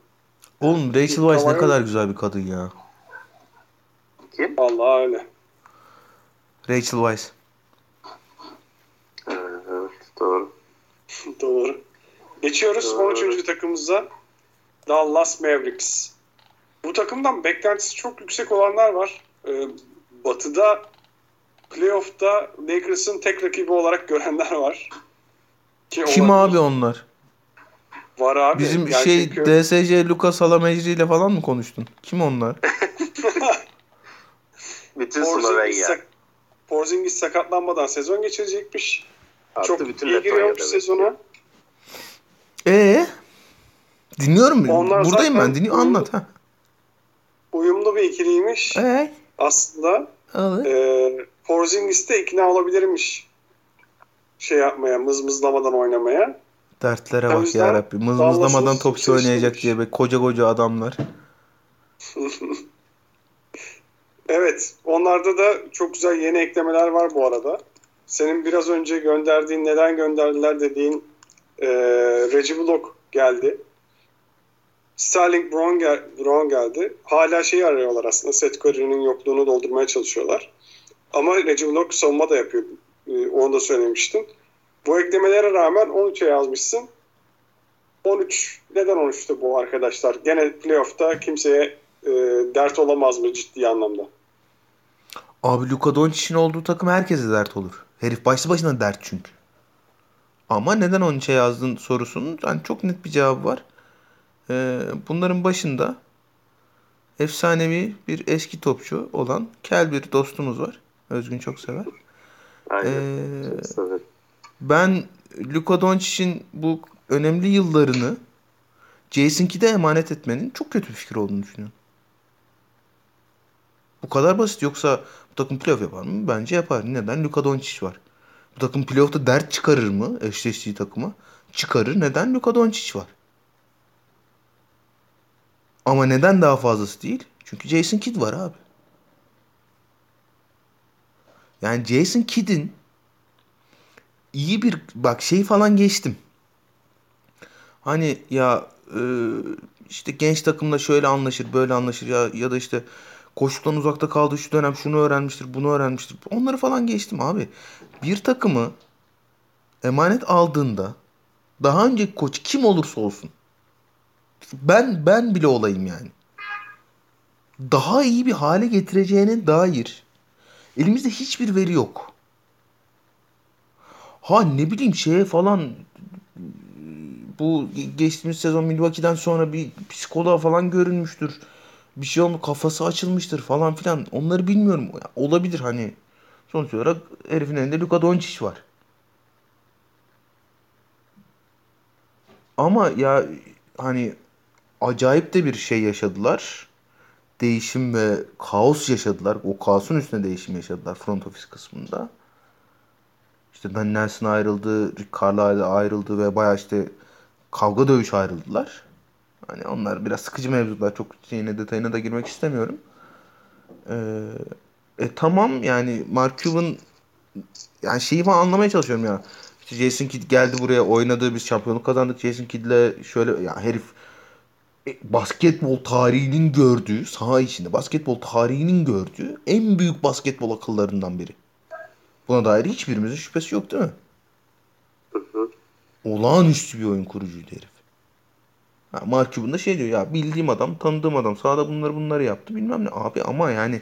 Oğlum Rachel Weisz ne kadar güzel bir kadın ya. Kim? Vallahi öyle. Rachel Weisz. Ee, evet doğru. Doğru. Geçiyoruz Doğru. 13. takımımıza. Dallas Mavericks. Bu takımdan beklentisi çok yüksek olanlar var. Ee, batı'da playoff'ta Lakers'ın tek rakibi olarak görenler var. Ki Kim olabilir. abi onlar? Var abi. Bizim Yani şey çünkü DSC Lucas Alamecri ile falan mı konuştun? Kim onlar? Bütün Slovenya. sak- Porzingis sakatlanmadan sezon geçirecekmiş. Attı Çok bütün iyi giriyormuş sezona. Ee? Dinliyorum. Onlar Buradayım ben. Dinliyorum. Anlat. Ha. Uyumlu bir ikiliymiş. Ee? Aslında Alır. e, Porzingis de ikna olabilirmiş. Şey yapmaya, mızmızlamadan oynamaya. Dertlere o bak ya Rabbi. Mızmızlamadan topçu oynayacak diye be koca koca adamlar. Evet, onlarda da çok güzel yeni eklemeler var bu arada. Senin biraz önce gönderdiğin, neden gönderdiler dediğin e, Reggie Bullock geldi. Sterling Brown, gel, Brown geldi. Hala şeyi arıyorlar aslında. Seth Curry'nin yokluğunu doldurmaya çalışıyorlar. Ama Reggie Bullock savunma da yapıyor. E, onu da söylemiştim. Bu eklemelere rağmen 13'e yazmışsın. 13 neden 13'te bu arkadaşlar? Gene playoff'ta kimseye e, dert olamaz mı ciddi anlamda? Abi Luka Doncic'in olduğu takım herkese dert olur. Herif başlı başına dert çünkü. Ama neden 13'e yazdın sorusunun yani çok net bir cevabı var. Ee, bunların başında efsanevi bir eski topçu olan Kel bir dostumuz var. Özgün çok sever. Aynen. Ee, Çok ben Luka Doncic'in bu önemli yıllarını Jason Kidd'e emanet etmenin çok kötü bir fikir olduğunu düşünüyorum. Bu kadar basit. Yoksa bu takım playoff yapar mı? Bence yapar. Neden? Luka Doncic var. Bu takım playoff'ta dert çıkarır mı eşleştiği takıma? Çıkarır. Neden? Luka Doncic var. Ama neden daha fazlası değil? Çünkü Jason Kidd var abi. Yani Jason Kidd'in iyi bir bak şey falan geçtim. Hani ya e, işte genç takımla şöyle anlaşır, böyle anlaşır ya ya da işte koşuktan uzakta kaldı şu dönem şunu öğrenmiştir, bunu öğrenmiştir. Onları falan geçtim abi. Bir takımı emanet aldığında daha önceki koç kim olursa olsun ben ben bile olayım yani. Daha iyi bir hale getireceğine dair elimizde hiçbir veri yok. Ha ne bileyim şeye falan bu geçtiğimiz sezon Milwaukee'den sonra bir psikoloğa falan görünmüştür. Bir şey olmuş kafası açılmıştır falan filan. Onları bilmiyorum. Olabilir hani. Sonuç olarak herifin elinde Luka Doncic var. Ama ya hani acayip de bir şey yaşadılar. Değişim ve kaos yaşadılar. O kaosun üstüne değişim yaşadılar front office kısmında. İşte Dan Nelson ayrıldı, Rick Carlisle ayrıldı ve bayağı işte kavga dövüş ayrıldılar. Hani onlar biraz sıkıcı mevzular. Çok şeyine detayına da girmek istemiyorum. Ee, e tamam yani Mark Cuban yani şeyi falan anlamaya çalışıyorum ya. İşte Jason Kidd geldi buraya oynadı biz şampiyonluk kazandık. Jason Kidd'le şöyle ya herif basketbol tarihinin gördüğü saha içinde basketbol tarihinin gördüğü en büyük basketbol akıllarından biri. Buna dair hiçbirimizin şüphesi yok değil mi? Olağanüstü bir oyun kurucuydu herif. Ha, Mark da şey diyor ya bildiğim adam tanıdığım adam sahada bunları bunları yaptı bilmem ne abi ama yani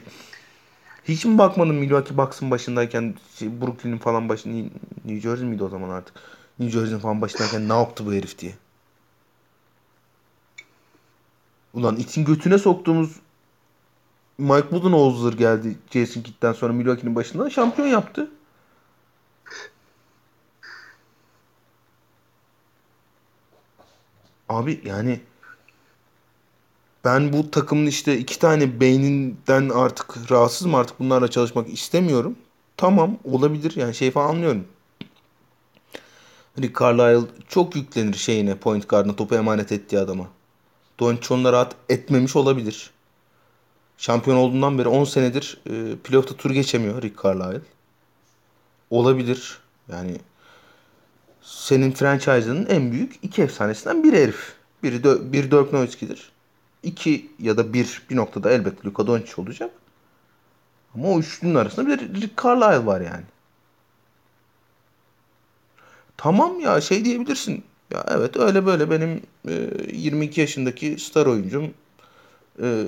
hiç mi bakmadın Milwaukee Bucks'ın başındayken şey, Brooklyn'in falan başında New Jersey miydi o zaman artık New Jersey'nin falan başındayken ne yaptı bu herif diye. Ulan itin götüne soktuğumuz Mike Budenholzer geldi Jason Kidd'den sonra Milwaukee'nin başında şampiyon yaptı. Abi yani ben bu takımın işte iki tane beyninden artık rahatsızım artık bunlarla çalışmak istemiyorum. Tamam olabilir yani şey falan anlıyorum. Rick Carlisle çok yüklenir şeyine point guardına topu emanet ettiği adama. Doncic rahat etmemiş olabilir. Şampiyon olduğundan beri 10 senedir e, playoff'ta tur geçemiyor Rick Carlisle. Olabilir. Yani senin franchise'ının en büyük iki efsanesinden biri herif. Biri, de, bir Dirk Nowitzki'dir. İki ya da bir bir noktada elbette Luka Doncic olacak. Ama o üçlünün arasında bir Rick Carlisle var yani. Tamam ya şey diyebilirsin. Ya evet öyle böyle benim e, 22 yaşındaki star oyuncum e,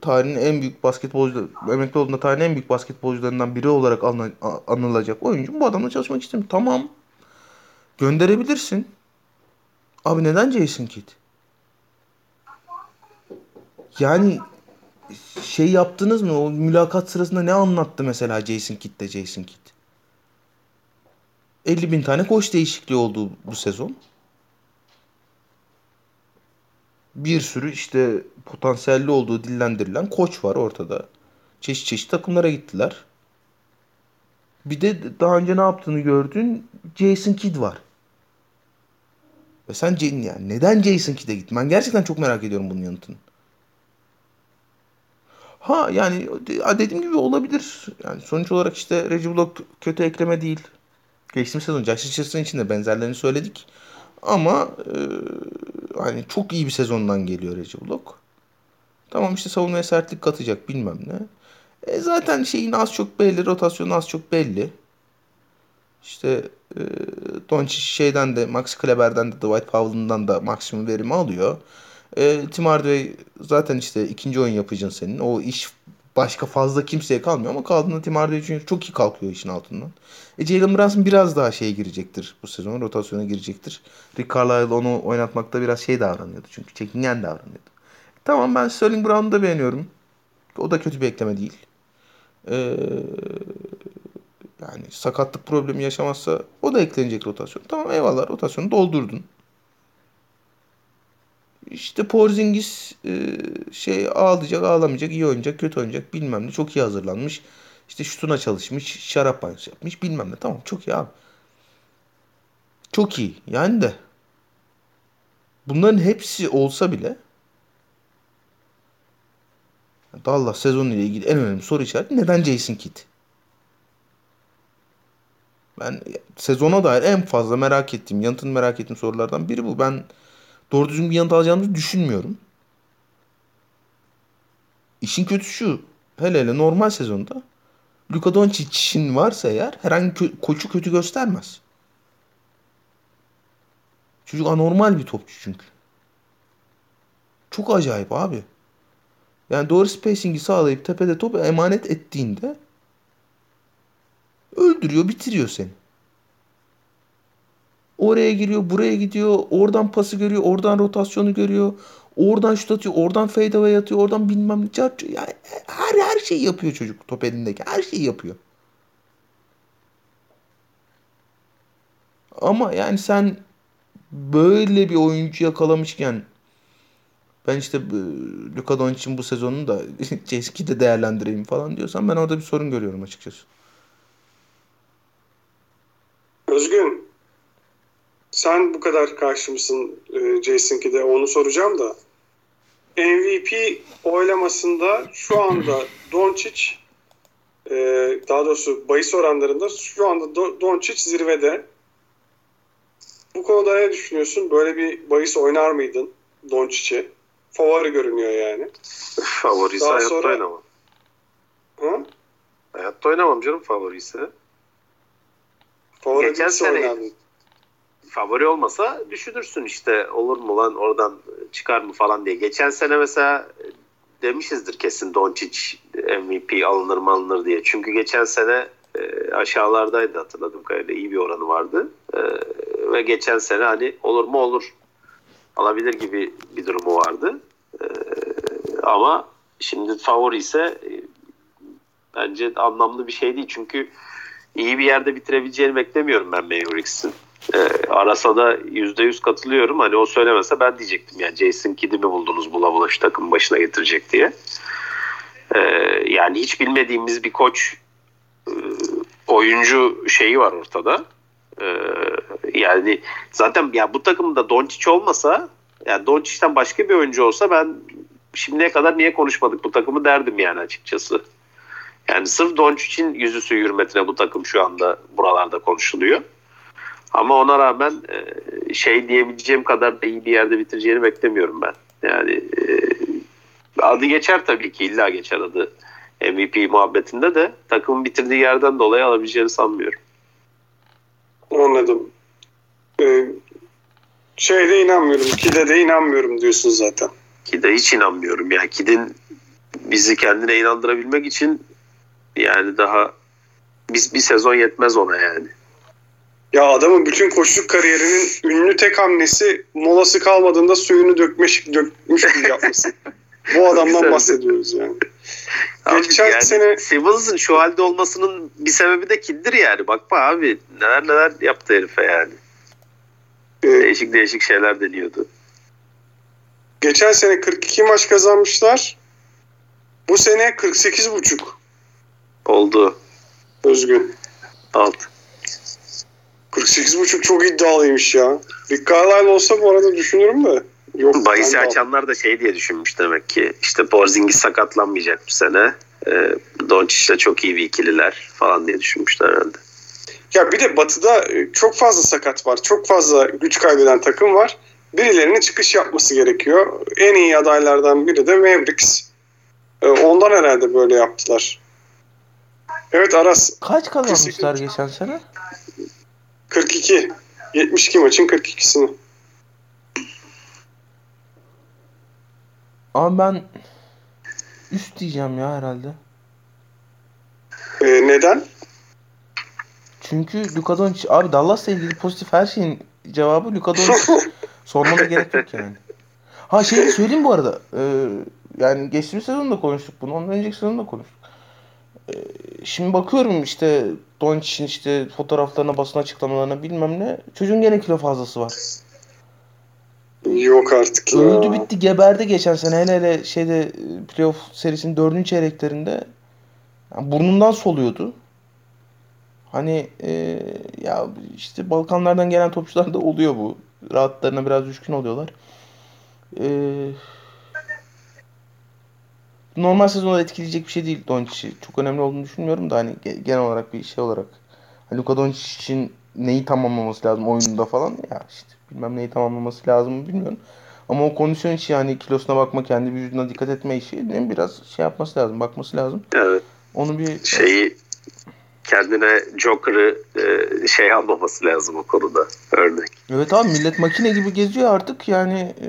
tarihin en büyük basketbolcu emekli olduğunda tarihin en büyük basketbolcularından biri olarak anı, anılacak oyuncum bu adamla çalışmak istemiyorum. Tamam. Gönderebilirsin. Abi neden Jason Kidd? Yani şey yaptınız mı? O mülakat sırasında ne anlattı mesela Jason Kidd'de Jason Kidd? 50 bin tane koç değişikliği oldu bu sezon. Bir sürü işte potansiyelli olduğu dillendirilen koç var ortada. Çeşit çeşit takımlara gittiler. Bir de daha önce ne yaptığını gördüğün Jason Kidd var. Ve sen yani neden Jason Kidd'e gittin? Ben gerçekten çok merak ediyorum bunun yanıtını. Ha yani dediğim gibi olabilir. Yani sonuç olarak işte Reggie Block kötü ekleme değil. Geçtiğimiz sezon Josh Richardson için de benzerlerini söyledik. Ama e, hani çok iyi bir sezondan geliyor Reggie Block. Tamam işte savunmaya sertlik katacak bilmem ne. E zaten şeyin az çok belli, rotasyonu az çok belli. İşte e, Doncic şeyden de Max Kleber'den de Dwight Powell'ından da maksimum verimi alıyor. E, Tim Hardaway zaten işte ikinci oyun yapacaksın senin. O iş başka fazla kimseye kalmıyor ama kaldığında Tim Hardaway Jr. çok iyi kalkıyor işin altından. E Jalen Brunson biraz daha şeye girecektir bu sezon. Rotasyona girecektir. Rick Carlisle onu oynatmakta biraz şey davranıyordu çünkü. Çekingen davranıyordu. Tamam ben Sterling Brown'u da beğeniyorum. O da kötü bir ekleme değil. Ee, yani sakatlık problemi yaşamazsa o da eklenecek rotasyon. Tamam eyvallah rotasyonu doldurdun. İşte Porzingis e, şey ağlayacak, ağlamayacak, iyi oynayacak, kötü oynayacak bilmem ne. Çok iyi hazırlanmış. İşte şutuna çalışmış, şarap banyosu yapmış bilmem ne. Tamam çok iyi abi. Çok iyi. Yani de bunların hepsi olsa bile Dallas sezonu ile ilgili en önemli soru işareti neden Jason Kidd? Ben sezona dair en fazla merak ettiğim, yanıtını merak ettiğim sorulardan biri bu. Ben doğru düzgün bir yanıt alacağımızı düşünmüyorum. İşin kötüsü şu. Hele hele normal sezonda Luka Doncic'in varsa eğer herhangi kö- koçu kötü göstermez. Çocuk anormal bir topçu çünkü. Çok acayip abi. Yani doğru spacing'i sağlayıp tepede topu emanet ettiğinde öldürüyor, bitiriyor seni. Oraya giriyor, buraya gidiyor, oradan pası görüyor, oradan rotasyonu görüyor, oradan şut atıyor, oradan fade away atıyor, oradan bilmem ne. Yani her her şeyi yapıyor çocuk top elindeki. Her şeyi yapıyor. Ama yani sen böyle bir oyuncu yakalamışken ben işte e, Luka Doncic'in bu sezonunu da Ceski de değerlendireyim falan diyorsan ben orada bir sorun görüyorum açıkçası. Özgün sen bu kadar karşı mısın e, Jason Kidd'e onu soracağım da MVP oylamasında şu anda Doncic e, daha doğrusu bahis oranlarında şu anda Doncic zirvede. Bu konuda ne düşünüyorsun? Böyle bir bahis oynar mıydın Doncic'e? Favori görünüyor yani. Favorisi Daha hayatta sonra... oynamam. Hı? Hayatta oynamam canım favorisi. Favori Geçen sene. Favori olmasa düşünürsün işte olur mu lan oradan çıkar mı falan diye. Geçen sene mesela demişizdir kesin Doncic MVP alınır mı alınır diye. Çünkü geçen sene e, aşağılardaydı hatırladığım kadarıyla iyi bir oranı vardı. E, ve geçen sene hani olur mu olur alabilir gibi bir durumu vardı. E, ama şimdi favori ise e, bence anlamlı bir şey değil. Çünkü iyi bir yerde bitirebileceğini beklemiyorum ben Mavericks'in. E, arasa da %100 katılıyorum. Hani o söylemese ben diyecektim yani Jason Kidd'i mi buldunuz bula bula şu takım başına getirecek diye. E, yani hiç bilmediğimiz bir koç e, oyuncu şeyi var ortada. E, yani zaten ya bu takımda Doncic olmasa yani Doncic'ten başka bir oyuncu olsa ben şimdiye kadar niye konuşmadık bu takımı derdim yani açıkçası. Yani sırf Doncic'in yüzü suyu hürmetine bu takım şu anda buralarda konuşuluyor. Ama ona rağmen e, şey diyebileceğim kadar da iyi bir yerde bitireceğini beklemiyorum ben. Yani e, adı geçer tabii ki illa geçer adı MVP muhabbetinde de takımın bitirdiği yerden dolayı alabileceğini sanmıyorum. Anladım. Ee, şeyde inanmıyorum. Kide de inanmıyorum diyorsun zaten. Kide hiç inanmıyorum ya. Kid'in bizi kendine inandırabilmek için yani daha biz bir sezon yetmez ona yani. Ya adamın bütün koşuluk kariyerinin ünlü tek hamlesi molası kalmadığında suyunu dökmüş dökmüş gibi yapması. Bu adamdan bahsediyoruz yani. Abi Geçen yani sene Simmons'ın şu halde olmasının bir sebebi de Kid'dir yani. Bakma abi neler neler yaptı herife yani. Ee, değişik değişik şeyler deniyordu. Geçen sene 42 maç kazanmışlar. Bu sene 48 buçuk. Oldu. Özgün. Alt. 48 buçuk çok iddialıymış ya. Rick Carlisle olsa bu arada düşünürüm de. Yok, Bahisi açanlar da şey diye düşünmüş demek ki. İşte Porzingis sakatlanmayacak bu sene. E, Doncic'le çok iyi bir ikililer falan diye düşünmüşler herhalde. Ya bir de Batı'da e, çok fazla sakat var. Çok fazla güç kaybeden takım var. Birilerinin çıkış yapması gerekiyor. En iyi adaylardan biri de Mavericks. E, ondan herhalde böyle yaptılar. Evet Aras. Kaç kazanmışlar geçen sene? 42. 72 maçın 42'sini. Abi ben üst diyeceğim ya herhalde. Ee, neden? Çünkü Luka Doncic abi Dallas'la ilgili pozitif her şeyin cevabı Luka Doncic. Sormana gerek yok yani. Ha şey söyleyeyim bu arada. Ee, yani geçtiğimiz sezonda konuştuk bunu. Ondan önceki sezonda konuştuk. Ee, şimdi bakıyorum işte Doncic'in işte fotoğraflarına, basın açıklamalarına bilmem ne. Çocuğun gene kilo fazlası var. Yok artık ya. Öldü bitti geberdi geçen sene. Hele hele şeyde playoff serisinin dördüncü çeyreklerinde yani burnundan soluyordu. Hani e, ya işte Balkanlardan gelen topçular da oluyor bu. Rahatlarına biraz düşkün oluyorlar. E, normal sezonda etkileyecek bir şey değil Doncic'i. Çok önemli olduğunu düşünmüyorum da hani ge- genel olarak bir şey olarak. Hani Luka Doncic için neyi tamamlaması lazım oyununda falan ya işte bilmem neyi tamamlaması lazım bilmiyorum. Ama o kondisyon işi yani kilosuna bakma, kendi vücuduna dikkat etme işi ne biraz şey yapması lazım, bakması lazım. Evet. Onu bir Şeyi kendine Joker'ı e, şey almaması lazım o konuda örnek. Evet abi millet makine gibi geziyor artık yani e,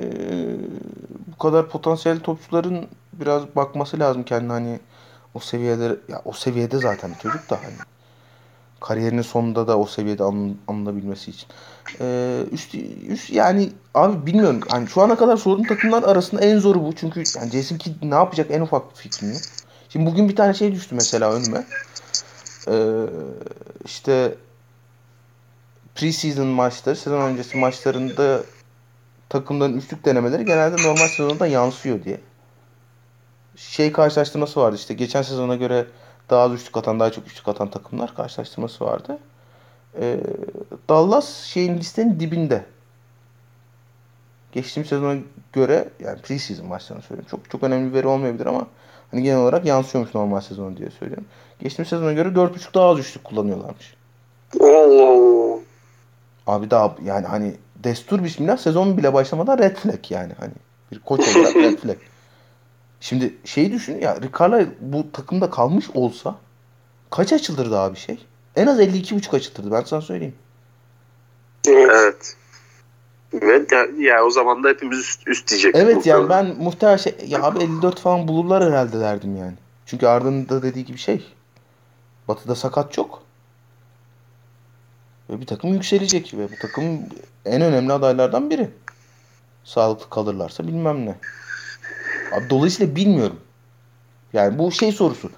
bu kadar potansiyel topçuların biraz bakması lazım kendine hani o seviyede ya o seviyede zaten çocuk da hani kariyerinin sonunda da o seviyede anıl- anılabilmesi için. E, üst, üst yani abi bilmiyorum hani şu ana kadar sorun takımlar arasında en zoru bu çünkü yani Jason Kidd ne yapacak en ufak bir fikrim yok. Şimdi bugün bir tane şey düştü mesela önüme. Ee, işte preseason maçları, sezon öncesi maçlarında takımların üçlük denemeleri genelde normal sezonda yansıyor diye. Şey karşılaştırması vardı işte geçen sezona göre daha az üçlük atan, daha çok üçlük atan takımlar karşılaştırması vardı. Ee, Dallas şeyin listenin dibinde. Geçtiğimiz sezona göre yani preseason maçlarını söylüyorum. Çok çok önemli bir veri olmayabilir ama hani genel olarak yansıyormuş normal sezon diye söylüyorum. Geçtiğimiz sezona göre 4.5 daha az üçlük kullanıyorlarmış. Allah Allah. Abi daha yani hani destur bismillah sezon bile başlamadan red flag yani hani bir koç olarak red flag. Şimdi şeyi düşün ya Carlisle bu takımda kalmış olsa kaç açılırdı abi şey? En az 52.5 açılırdı ben sana söyleyeyim. Evet. Evet. Ve ya, ya o zaman da hepimiz üst, üst diyecek. Evet yani ben muhtemelen şey ya abi 54 falan bulurlar herhalde derdim yani. Çünkü Arda'nın da dediği gibi şey. Batı'da sakat çok. Ve bir takım yükselecek ve bu takım en önemli adaylardan biri. Sağlıklı kalırlarsa bilmem ne. Abi dolayısıyla bilmiyorum. Yani bu şey sorusu.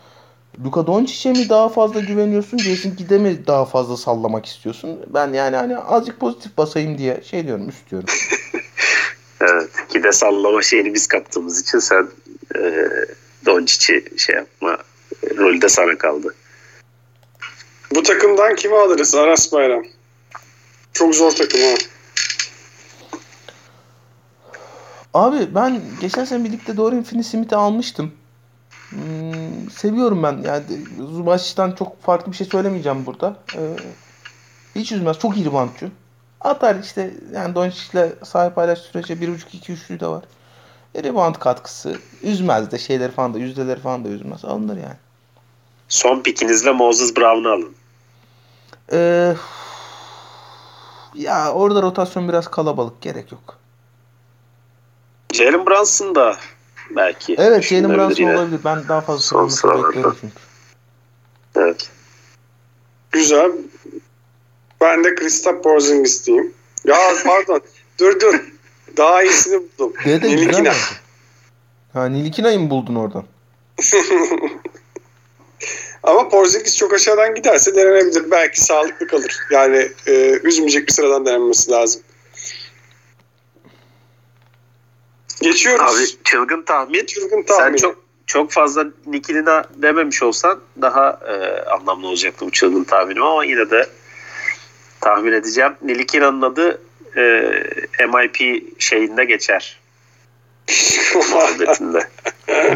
Luka Doncic'e mi daha fazla güveniyorsun? Jason Kidd'e mi daha fazla sallamak istiyorsun? Ben yani hani azıcık pozitif basayım diye şey diyorum, üst diyorum. Evet. Ki de sallama şeyini biz kaptığımız için sen e, Doncic'i şey yapma rolü de sana kaldı. Bu takımdan kimi alırız Aras Bayram? Çok zor takım ha. Abi ben geçen sene birlikte Dorian Finney-Smith'i almıştım. Hmm, seviyorum ben. Yani Zubac'tan çok farklı bir şey söylemeyeceğim burada. Ee, hiç üzmez. Çok iyi reboundçu. Atar işte yani Doncic'le sahip paylaş sürece 1.5-2 üçlü de var. E, rebound katkısı. Üzmez de şeyleri falan da yüzdeleri falan da üzmez. Alınır yani. Son pikinizle Moses Brown'u alın. Ee, ya orada rotasyon biraz kalabalık. Gerek yok. Jalen Brunson da belki. Evet Jalen Brunson yine. olabilir. Ben daha fazla sorumlusu bekliyorum çünkü. Evet. Güzel. Ben de Kristaps Porzingis diyeyim. Ya pardon. dur dur. Daha iyisini buldum. Dede güzel Nilikina. Ha Nilikina'yı mı buldun oradan? Ama Porzingis çok aşağıdan giderse denenebilir. Belki sağlıklı kalır. Yani e, üzmeyecek bir sıradan denenmesi lazım. Geçiyoruz. Abi çılgın tahmin. Çılgın tahmin. Sen çok çok fazla Nikilina dememiş olsan daha e, anlamlı olacaktı bu çılgın tahminim ama yine de tahmin edeceğim. Nilikina'nın adı e, MIP şeyinde geçer. muhabbetinde.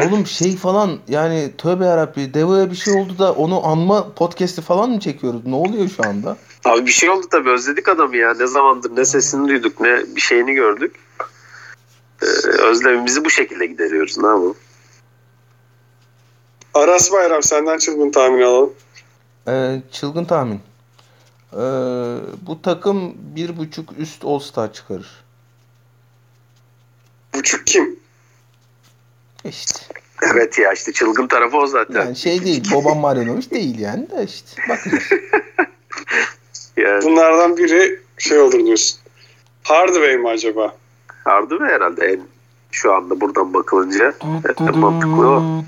Oğlum şey falan yani tövbe yarabbi Devo'ya bir şey oldu da onu anma podcast'i falan mı çekiyoruz? Ne oluyor şu anda? Abi bir şey oldu tabii özledik adamı ya. Ne zamandır ne sesini duyduk ne bir şeyini gördük. Ee, özlemimizi bu şekilde gideriyoruz. Ne yapalım? Aras Bayram senden çılgın tahmin alalım. Ee, çılgın tahmin. Ee, bu takım bir buçuk üst All-Star çıkarır. Buçuk kim? İşte. Evet ya işte çılgın tarafı o zaten. Yani şey değil. Boban Marjanovic değil yani de işte. Bakacağız. Yani Bunlardan biri şey olur diyorsun. Hardaway mi acaba? Ve herhalde en şu anda buradan bakılınca en mantıklı o.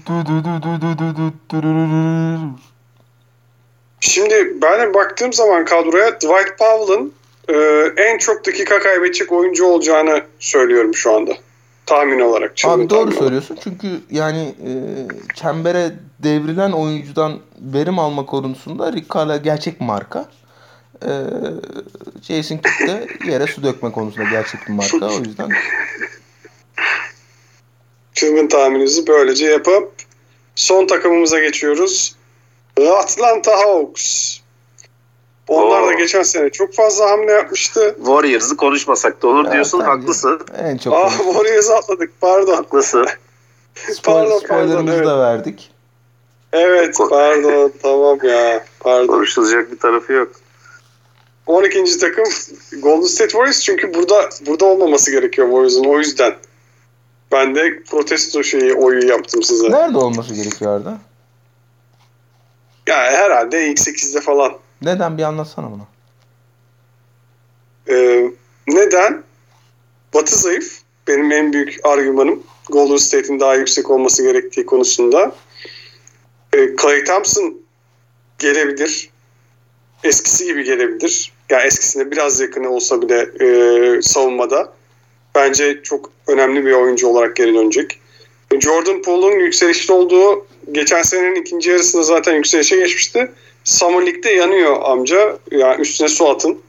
Şimdi ben baktığım zaman kadroya Dwight Powell'ın e, en çok dakika kaybedecek oyuncu olacağını söylüyorum şu anda. Tahmin olarak. Abi doğru olarak. söylüyorsun. Çünkü yani e, çembere devrilen oyuncudan verim alma konusunda Rick Carlisle gerçek marka. E, Jason Kidd de yere su dökme konusunda gerçek bir marka. O yüzden Çılgın tahminimizi böylece yapıp son takımımıza geçiyoruz. Atlanta Hawks. Onlar Oo. da geçen sene çok fazla hamle yapmıştı. Warriors'ı konuşmasak da olur Ya diyorsun. bence Haklısın. en çok Ah konuş- Warriors'ı atladık pardon. Haklısın. Pardon, pardon, spoilerımızı evet. da verdik. Evet pardon tamam ya pardon. Konuşulacak bir tarafı yok. 12. takım Golden State Warriors çünkü burada burada olmaması gerekiyor Warriors'ın o yüzden. Ben de protesto şeyi oyu yaptım size. Nerede olması gerekiyor Arda? Ya herhalde ilk 8'de falan. Neden bir anlatsana bunu. Ee, neden? Batı zayıf. Benim en büyük argümanım Golden State'in daha yüksek olması gerektiği konusunda. Ee, Clay Thompson gelebilir. Eskisi gibi gelebilir. Yani eskisine biraz yakını olsa bile e, savunmada. Bence çok önemli bir oyuncu olarak geri dönecek. Jordan Poole'un yükselişte olduğu geçen senenin ikinci yarısında zaten yükselişe geçmişti. Summer League'de yanıyor amca. Yani üstüne su atın.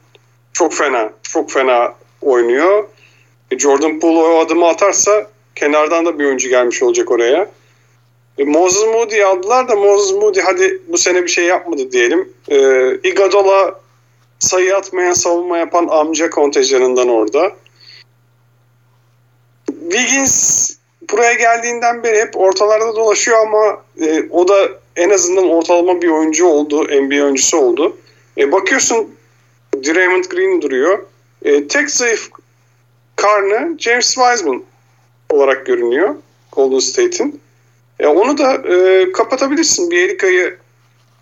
Çok fena. Çok fena oynuyor. E, Jordan Poole o adımı atarsa kenardan da bir oyuncu gelmiş olacak oraya. E, Moses Moody aldılar da Moses Moody hadi bu sene bir şey yapmadı diyelim. E, Iguodala sayı atmayan savunma yapan amca kontenjanından orada. Wiggins buraya geldiğinden beri hep ortalarda dolaşıyor ama e, o da en azından ortalama bir oyuncu oldu. NBA oyuncusu oldu. E, bakıyorsun Draymond Green duruyor. E, tek zayıf karnı James Wiseman olarak görünüyor Golden State'in. E, onu da e, kapatabilirsin. Bielika'yı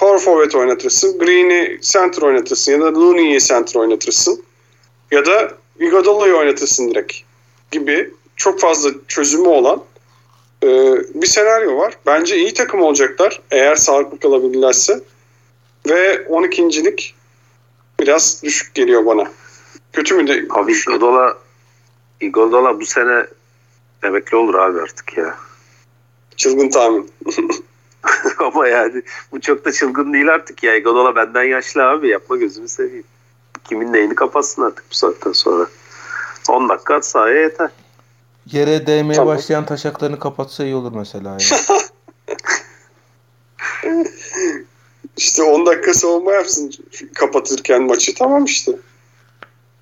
power forward oynatırsın. Green'i center oynatırsın ya da Looney'i center oynatırsın. Ya da Iguodala'yı oynatırsın direkt gibi çok fazla çözümü olan e, bir senaryo var. Bence iyi takım olacaklar eğer sağlıklı kalabilirlerse. Ve 12.lik biraz düşük geliyor bana. Kötü mü de? Abi Iguodala Iguodala bu sene emekli olur abi artık ya. Çılgın tahmin. Ama yani bu çok da çılgın değil artık ya. Iguodala benden yaşlı abi. Yapma gözümü seveyim. Kimin neyini kapatsın artık bu saatten sonra. 10 dakika at sahaya yeter. Yere değmeye Tamam. başlayan taşaklarını kapatsa iyi olur mesela. Ya. İşte 10 dakika savunma yapsın kapatırken maçı tamam işte.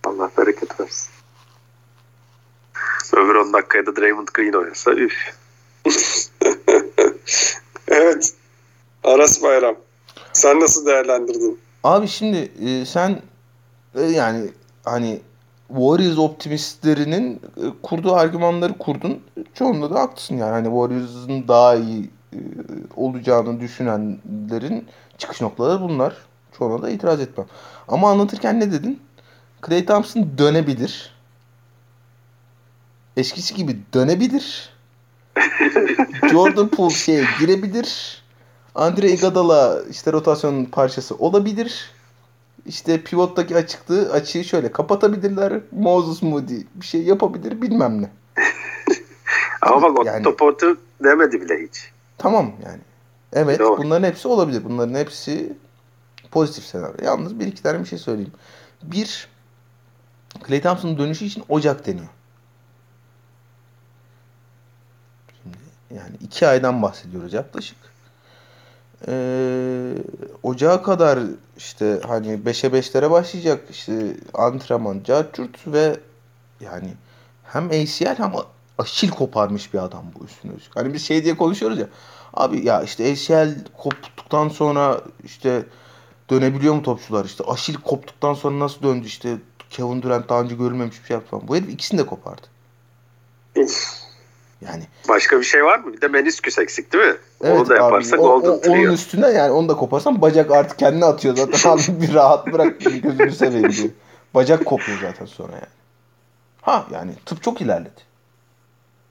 Allah bereket versin. Öbür 10 dakikaya da Draymond Green oynasa üf. Evet. Aras Bayram. Sen nasıl değerlendirdin? Abi şimdi e, sen e, yani hani Warriors optimistlerinin e, kurduğu argümanları kurdun. Çoğunda da haklısın yani. Hani Warriors'ın daha iyi e, olacağını düşünenlerin çıkış noktaları bunlar. Çoğuna da itiraz etmem. Ama anlatırken ne dedin? Klay Thompson dönebilir. Eskisi gibi dönebilir. Jordan Poole şeye girebilir. Andre Iguodala işte rotasyonun parçası olabilir. İşte pivottaki açıklığı açığı şöyle kapatabilirler. Moses Moody bir şey yapabilir bilmem ne. Ama bak o Yani- topu demedi bile hiç. Tamam yani. Evet Doğru. bunların hepsi olabilir. Bunların hepsi pozitif senaryo. Yalnız bir iki tane bir şey söyleyeyim. Bir, Klay Thompson'ın dönüşü için Ocak deniyor. Yani iki aydan bahsediyoruz yaklaşık. Ee, Ocağa kadar işte hani 5'e 5'lere başlayacak işte antrenman, cartürt ve yani hem ACL hem aşil koparmış bir adam bu üstüne üstlük. Hani biz şey diye konuşuyoruz ya. Abi ya işte ACL koptuktan sonra işte dönebiliyor mu topçular işte Aşil koptuktan sonra nasıl döndü işte Kevin Durant daha önce görülmemiş bir şey yaptı falan. Bu herif ikisini de kopardı. Yani Başka bir şey var mı? Bir de menisküs eksik değil mi? evet Onu da yaparsak abi, o- Golden o- Trio. Onun üstüne yani onu da koparsan bacak artık kendini atıyor zaten. Abi bir rahat bırak gözünü seveyim diyor. Bacak kopuyor zaten sonra yani. Ha yani tıp çok ilerledi.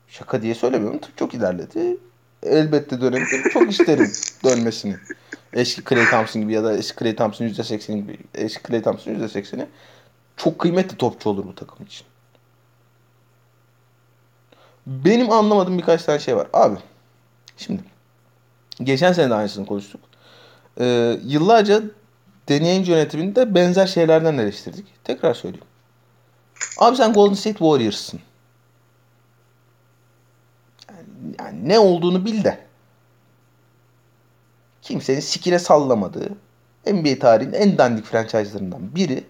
Şaka diye söylemiyorum. Tıp çok ilerledi. Elbette dönebilir. Çok isterim dönmesini. Eski Clay Thompson gibi ya da eski Clay Thompson %80 gibi. Eski Clay Thompson %80'i. Çok kıymetli topçu olur bu takım için. Benim anlamadığım birkaç tane şey var. Abi şimdi geçen sene de aynısını konuştuk. Ee, yıllarca deneyen yönetiminde benzer şeylerden eleştirdik. Tekrar söyleyeyim. Abi sen Golden State Warriors'sın. Yani, yani ne olduğunu bil de. Kimsenin sikine sallamadığı NBA tarihinin en dandik franchise'larından biri.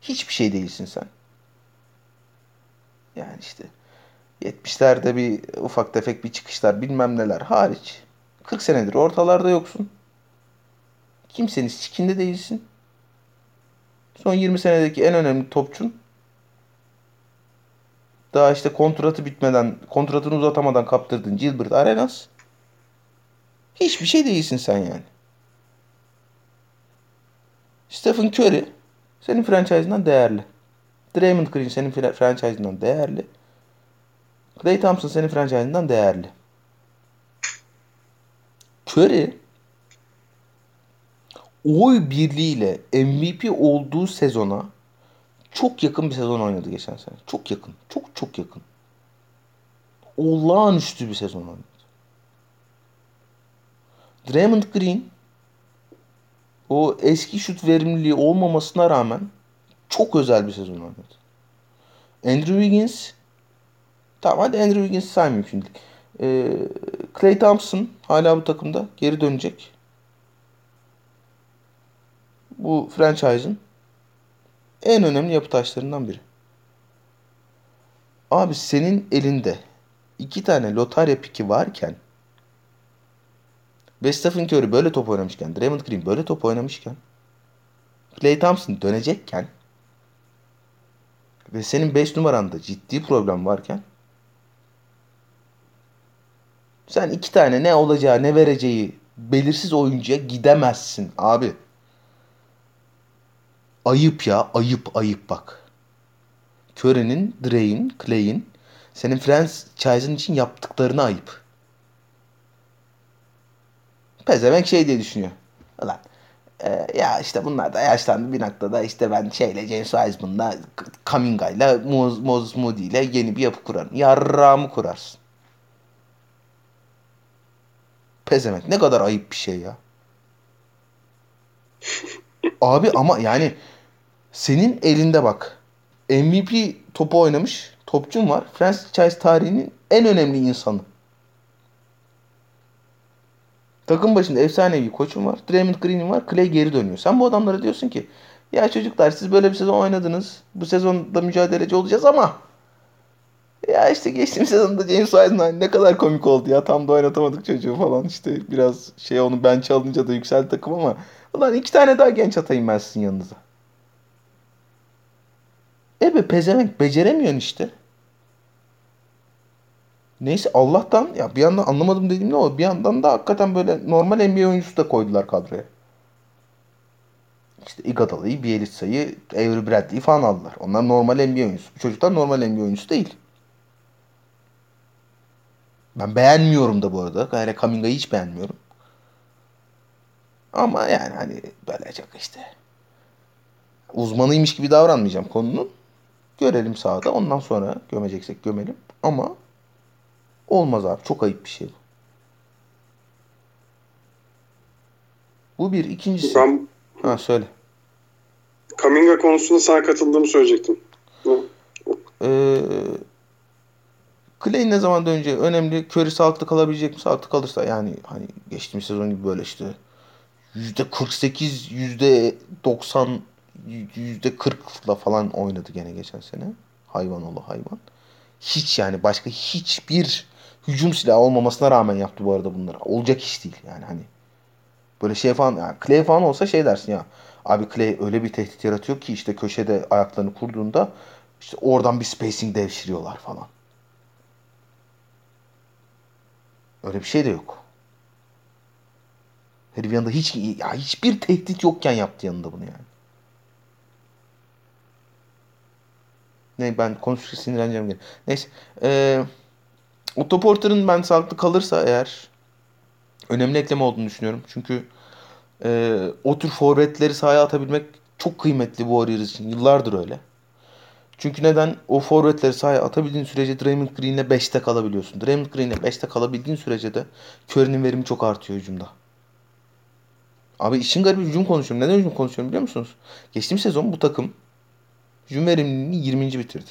Hiçbir şey değilsin sen. Yani işte 70'lerde bir ufak tefek bir çıkışlar bilmem neler hariç. 40 senedir ortalarda yoksun. Kimsenin sikinde değilsin. Son 20 senedeki en önemli topçun daha işte kontratı bitmeden, kontratını uzatamadan kaptırdın Gilbert Arenas. Hiçbir şey değilsin sen yani. Stephen Curry senin franchise'ından değerli. Draymond Green senin fra- franchise'ından değerli. Klay Thompson senin franchise'ından değerli. Curry oy birliğiyle MVP olduğu sezona çok yakın bir sezon oynadı geçen sene. Çok yakın. Çok çok yakın. Olağanüstü bir sezon oynadı. Draymond Green o eski şut verimliliği olmamasına rağmen çok özel bir sezon oynadı. Andrew Wiggins tamam hadi Andrew Wiggins saymayayım şimdi. Ee, Clay Thompson hala bu takımda geri dönecek. Bu franchise'ın en önemli yapı taşlarından biri. Abi senin elinde iki tane lotarya piki varken ve Stephen Curry böyle top oynamışken, Draymond Green böyle top oynamışken, Klay Thompson dönecekken ve senin 5 numaranda ciddi problem varken sen iki tane ne olacağı ne vereceği belirsiz oyuncuya gidemezsin abi. Ayıp ya ayıp ayıp bak. Curry'nin, Dre'in, Clay'in senin franchise'ın için yaptıklarını ayıp. Pezevenk şey diye düşünüyor. Ulan e, ya işte bunlar da yaşlandı bir noktada işte ben şeyle James Wiseman'la Kaminga'yla Moses, Moses Moody ile yeni bir yapı kurarım. Yarrağımı kurarsın. Pezevenk ne kadar ayıp bir şey ya. Abi ama yani senin elinde bak MVP topu oynamış topçun var. Franchise tarihinin en önemli insanı. Takım başında efsanevi koçun var. Draymond Green'in var. Clay geri dönüyor. Sen bu adamlara diyorsun ki ya çocuklar siz böyle bir sezon oynadınız. Bu sezonda mücadeleci olacağız ama ya işte geçtiğimiz sezonda James Wiseman ne kadar komik oldu ya. Tam da oynatamadık çocuğu falan. İşte biraz şey onu bench alınca da yükseldi takım ama ulan iki tane daha genç atayım ben sizin yanınıza. E be pezevenk beceremiyorsun işte. Neyse Allah'tan ya bir yandan anlamadım dediğim ne o bir yandan da hakikaten böyle normal NBA oyuncusu da koydular kadroya. İşte Iguodala'yı, Bielitsa'yı, Avery Bradley'i falan aldılar. Onlar normal NBA oyuncusu. Bu çocuklar normal NBA oyuncusu değil. Ben beğenmiyorum da bu arada. Gayre Kaminga'yı hiç beğenmiyorum. Ama yani hani böyle çok işte uzmanıymış gibi davranmayacağım konunun. Görelim sahada. Ondan sonra gömeceksek gömelim. Ama olmaz abi. Çok ayıp bir şey bu. Bu bir. ikincisi. Ben Ha söyle. Kaminga konusunda sana katıldığımı söyleyecektim. Ee, Clay ne zaman döneceği önemli. Curry sağlıklı kalabilecek mi? Sağlıklı kalırsa yani hani geçtiğimiz sezon gibi böyle işte yüzde 48, yüzde 90, yüzde 40'la falan oynadı gene geçen sene. Hayvan oğlu hayvan. Hiç yani başka hiçbir hücum silahı olmamasına rağmen yaptı bu arada bunları. Olacak iş değil yani hani. Böyle şey falan yani Clay falan olsa şey dersin ya. Abi Clay öyle bir tehdit yaratıyor ki işte köşede ayaklarını kurduğunda işte oradan bir spacing devşiriyorlar falan. Öyle bir şey de yok. Herif yanında hiç ya hiçbir tehdit yokken yaptı yanında bunu yani. Ne ben konuştukça sinirleneceğim gene. Neyse. Ee, Otto Porter'ın ben sağlıklı kalırsa eğer önemli ekleme olduğunu düşünüyorum. Çünkü e, o tür forvetleri sahaya atabilmek çok kıymetli bu Warriors için. Yıllardır öyle. Çünkü neden? O forvetleri sahaya atabildiğin sürece Draymond Green'le 5'te kalabiliyorsun. Draymond Green'le 5'te kalabildiğin sürece de Curry'nin verimi çok artıyor hücumda. Abi işin garibi hücum konuşuyorum. Neden hücum konuşuyorum biliyor musunuz? Geçtiğim sezon bu takım hücum verimliliğini 20. bitirdi.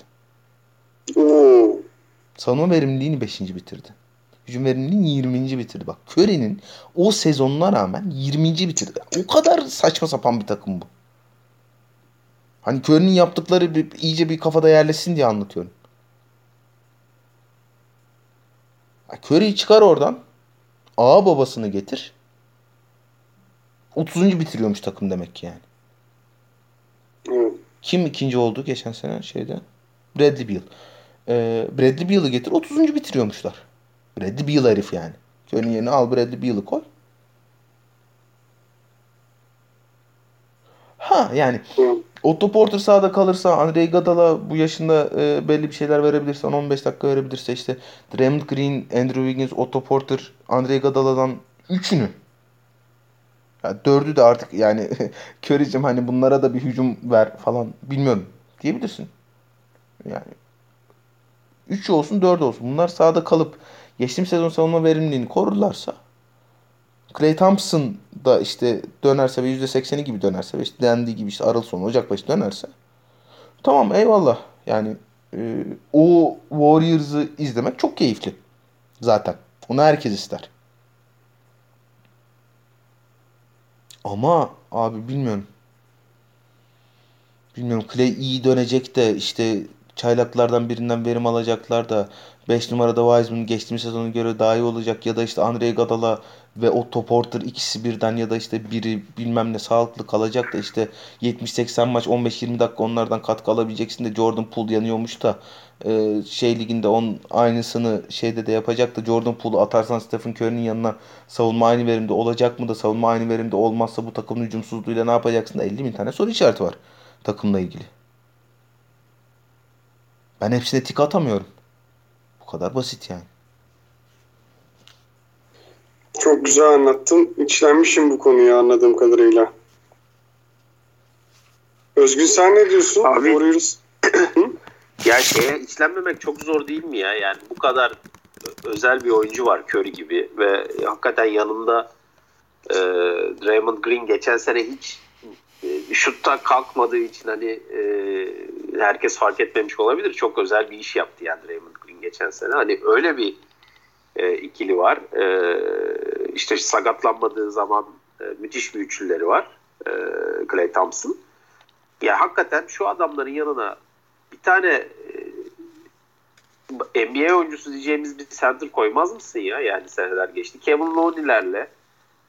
Savunma verimliliğini 5. bitirdi. Hücum verimliliğini 20. bitirdi. Bak Curry'nin o sezonuna rağmen 20. bitirdi. O kadar saçma sapan bir takım bu. Hani Curry'nin yaptıkları bir, iyice bir kafada yerleşsin diye anlatıyorum. Curry'i çıkar oradan. A babasını getir. 30. bitiriyormuş takım demek ki yani. Evet. Kim ikinci oldu geçen sene şeyde? Bradley Beal. Ee, Bradley Beal'ı getir 30. bitiriyormuşlar. Bradley Beal herif yani. Curry'nin yerine al Bradley Beal'ı koy. Ha yani. Otto Porter sahada kalırsa, Andre Iguodala bu yaşında e, belli bir şeyler verebilirse, 10-15 dakika verebilirse işte Draymond Green, Andrew Wiggins, Otto Porter, Andre Iguodala'dan üçünü ya dördü de artık yani Curry'cim hani bunlara da bir hücum ver falan bilmiyorum diyebilirsin. Yani 3 olsun 4 olsun. Bunlar sahada kalıp geçtiğim sezon savunma verimliliğini korurlarsa Clay Thompson da işte dönerse ve %80'i gibi dönerse ve işte dendiği gibi işte Aralık sonu Ocak başı dönerse tamam eyvallah. Yani e, o Warriors'ı izlemek çok keyifli zaten. Onu herkes ister. Ama abi bilmiyorum. Bilmiyorum Clay iyi dönecek de işte çaylaklardan birinden verim alacaklar da 5 numarada Wiseman geçtiğimiz sezona göre daha iyi olacak ya da işte Andre Iguodala ve Otto Porter ikisi birden ya da işte biri bilmem ne sağlıklı kalacak da işte 70-80 maç 15-20 dakika onlardan katkı alabileceksin de Jordan Poole yanıyormuş da e, şey liginde onun aynısını şeyde de yapacak da Jordan Poole'u atarsan Stephen Curry'nin yanına savunma aynı verimde olacak mı da savunma aynı verimde olmazsa bu takımın hücumsuzluğuyla ne yapacaksın da 50 bin tane soru işareti var takımla ilgili. Ben hepsine tik atamıyorum. Bu kadar basit yani. Çok güzel anlattın. İçlenmişim bu konuya anladığım kadarıyla. Özgün sen ne diyorsun? Abi- Warriors. Ya şeye içlenmemek çok zor değil mi ya? Yani bu kadar özel bir oyuncu var Curry gibi ve hakikaten yanında e, Draymond Green geçen sene hiç e, şutta kalkmadığı için hani e, herkes fark etmemiş olabilir. Çok özel bir iş yaptı yani Draymond Green geçen sene. Hani öyle bir e, ikili var. E, işte sakatlanmadığı zaman e, müthiş bir üçlüleri var. E, Clay Thompson. Ya hakikaten şu adamların yanına bir tane e, NBA oyuncusu diyeceğimiz bir center koymaz mısın ya? Yani seneler geçti. Kevin Looney'lerle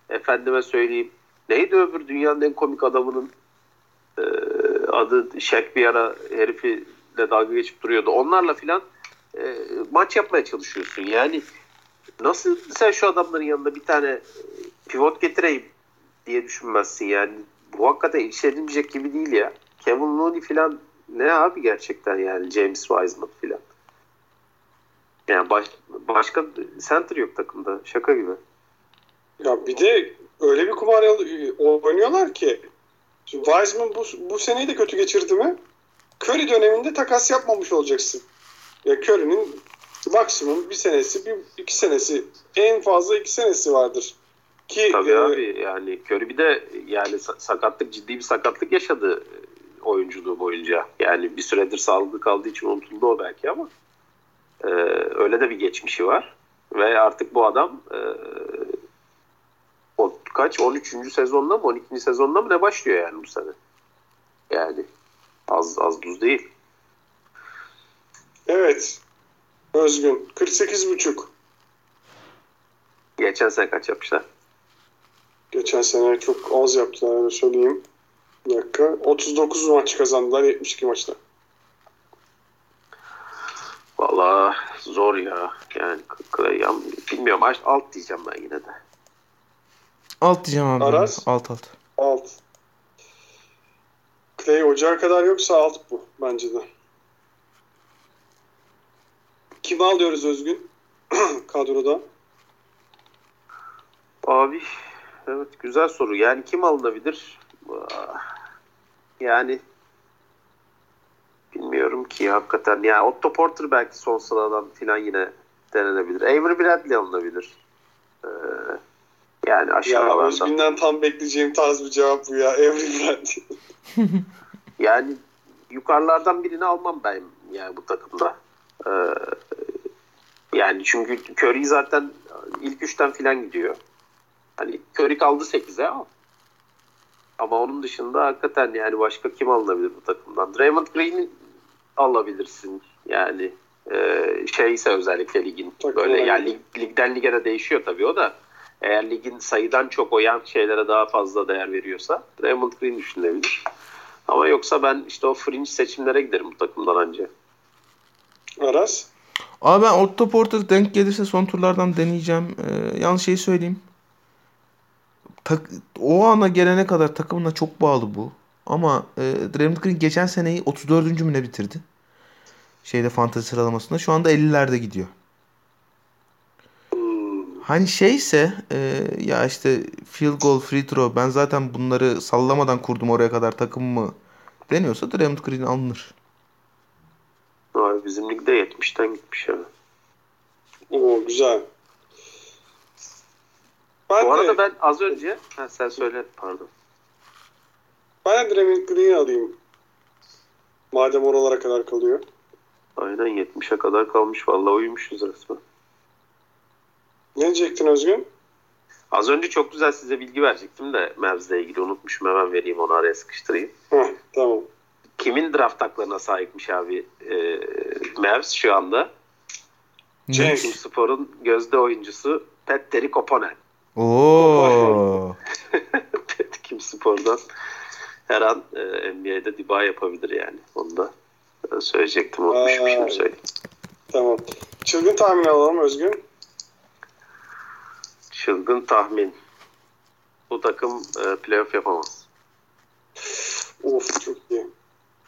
efendime söyleyeyim neydi öbür dünyanın en komik adamının e, adı Shaq bir ara herifiyle dalga geçip duruyordu. Onlarla filan e, maç yapmaya çalışıyorsun. Yani nasıl sen şu adamların yanında bir tane e, pivot getireyim diye düşünmezsin yani. Bu hakikaten işlenilmeyecek gibi değil ya. Kevin Looney filan ne abi gerçekten yani James Wiseman filan. Yani baş, başka center yok takımda. Şaka gibi. Ya bir de öyle bir kumar yal- oynuyorlar ki şimdi Wiseman bu, bu seneyi de kötü geçirdi mi? Curry döneminde takas yapmamış olacaksın. Ya Curry'nin maksimum bir senesi, bir iki senesi, en fazla iki senesi vardır. Ki Tabii e, abi yani Curry bir de yani sa- sakatlık ciddi bir sakatlık yaşadı e, oyunculuğu boyunca. Yani bir süredir sağlıklı kaldığı için unutuldu o belki ama e, öyle de bir geçmişi var. Ve artık bu adam e, o kaç 13. sezonda mı 12. sezonda mı ne başlıyor yani bu sene. Yani az az buz değil. evet. Özgün. 48 buçuk. Geçen sene kaç yapmışlar? Geçen sene çok az yaptılar öyle söyleyeyim. Bir dakika. 39 maç kazandılar 72 maçta. Valla zor ya. Yani Clay bilmiyorum alt diyeceğim ben yine de. Alt diyeceğim abi. Aras? Alt alt. Alt. Clay ocağa kadar yoksa alt bu bence de. Kim alıyoruz Özgün? Kadroda. Abi evet güzel soru. Yani kim alınabilir? Yani bilmiyorum ki hakikaten. Yani Otto Porter belki son sıradan filan yine denenebilir. Avery Bradley alınabilir. Ee, yani Ya aşağılardan. Özgün'den tam bekleyeceğim tarz bir cevap bu ya. Every Bradley. Yani yukarılardan birini almam ben yani bu takımda. Ee, yani çünkü Curry zaten ilk üçten filan gidiyor. Hani Curry kaldı 8'e ama. Ama onun dışında hakikaten yani başka kim alınabilir bu takımdan? Draymond Green'i alabilirsin. Yani e, şeyse özellikle ligin Takım böyle yani lig, ligden lige de değişiyor tabii o da. Eğer ligin sayıdan çok oyan şeylere daha fazla değer veriyorsa Draymond Green düşünülebilir. Ama yoksa ben işte o fringe seçimlere giderim bu takımdan anca. Aras. Abi ben Otto Porter denk gelirse son turlardan deneyeceğim. Ee, yalnız şeyi söyleyeyim. Tak, o ana gelene kadar takımına çok bağlı bu. Ama e, Draymond Green geçen seneyi 34. mü ne bitirdi? Şeyde fantezi sıralamasında. Şu anda 50'lerde gidiyor. Hani şeyse e, ya işte field goal, free throw ben zaten bunları sallamadan kurdum oraya kadar takımımı deniyorsa Draymond Green alınır. Abi bizim ligde 70'ten gitmiş ya. Oo güzel. Ben Bu de, arada ben az önce ha, sen söyle pardon. ben de Draymond Green'i alayım. Madem oralara kadar kalıyor. Aynen 70'e kadar kalmış. Vallahi uyumuşuz resmen. Ne diyecektin Özgün? Az önce çok güzel size bilgi verecektim de Mavs'le ilgili unutmuşum. Hemen vereyim onu araya sıkıştırayım. Heh, tamam. Kimin draft haklarına sahipmiş abi e, Mavs şu anda? James. Team Spor'un gözde oyuncusu Petteri Koponen. Oo. Kim Spor'dan her an e, NBA'de diba yapabilir yani. Onu da e, söyleyecektim. Unutmuşum Aa. şimdi söyleyeyim. Tamam. Çılgın tahmin alalım Özgün. Çılgın tahmin. Bu takım e, playoff yapamaz. Of çok iyi.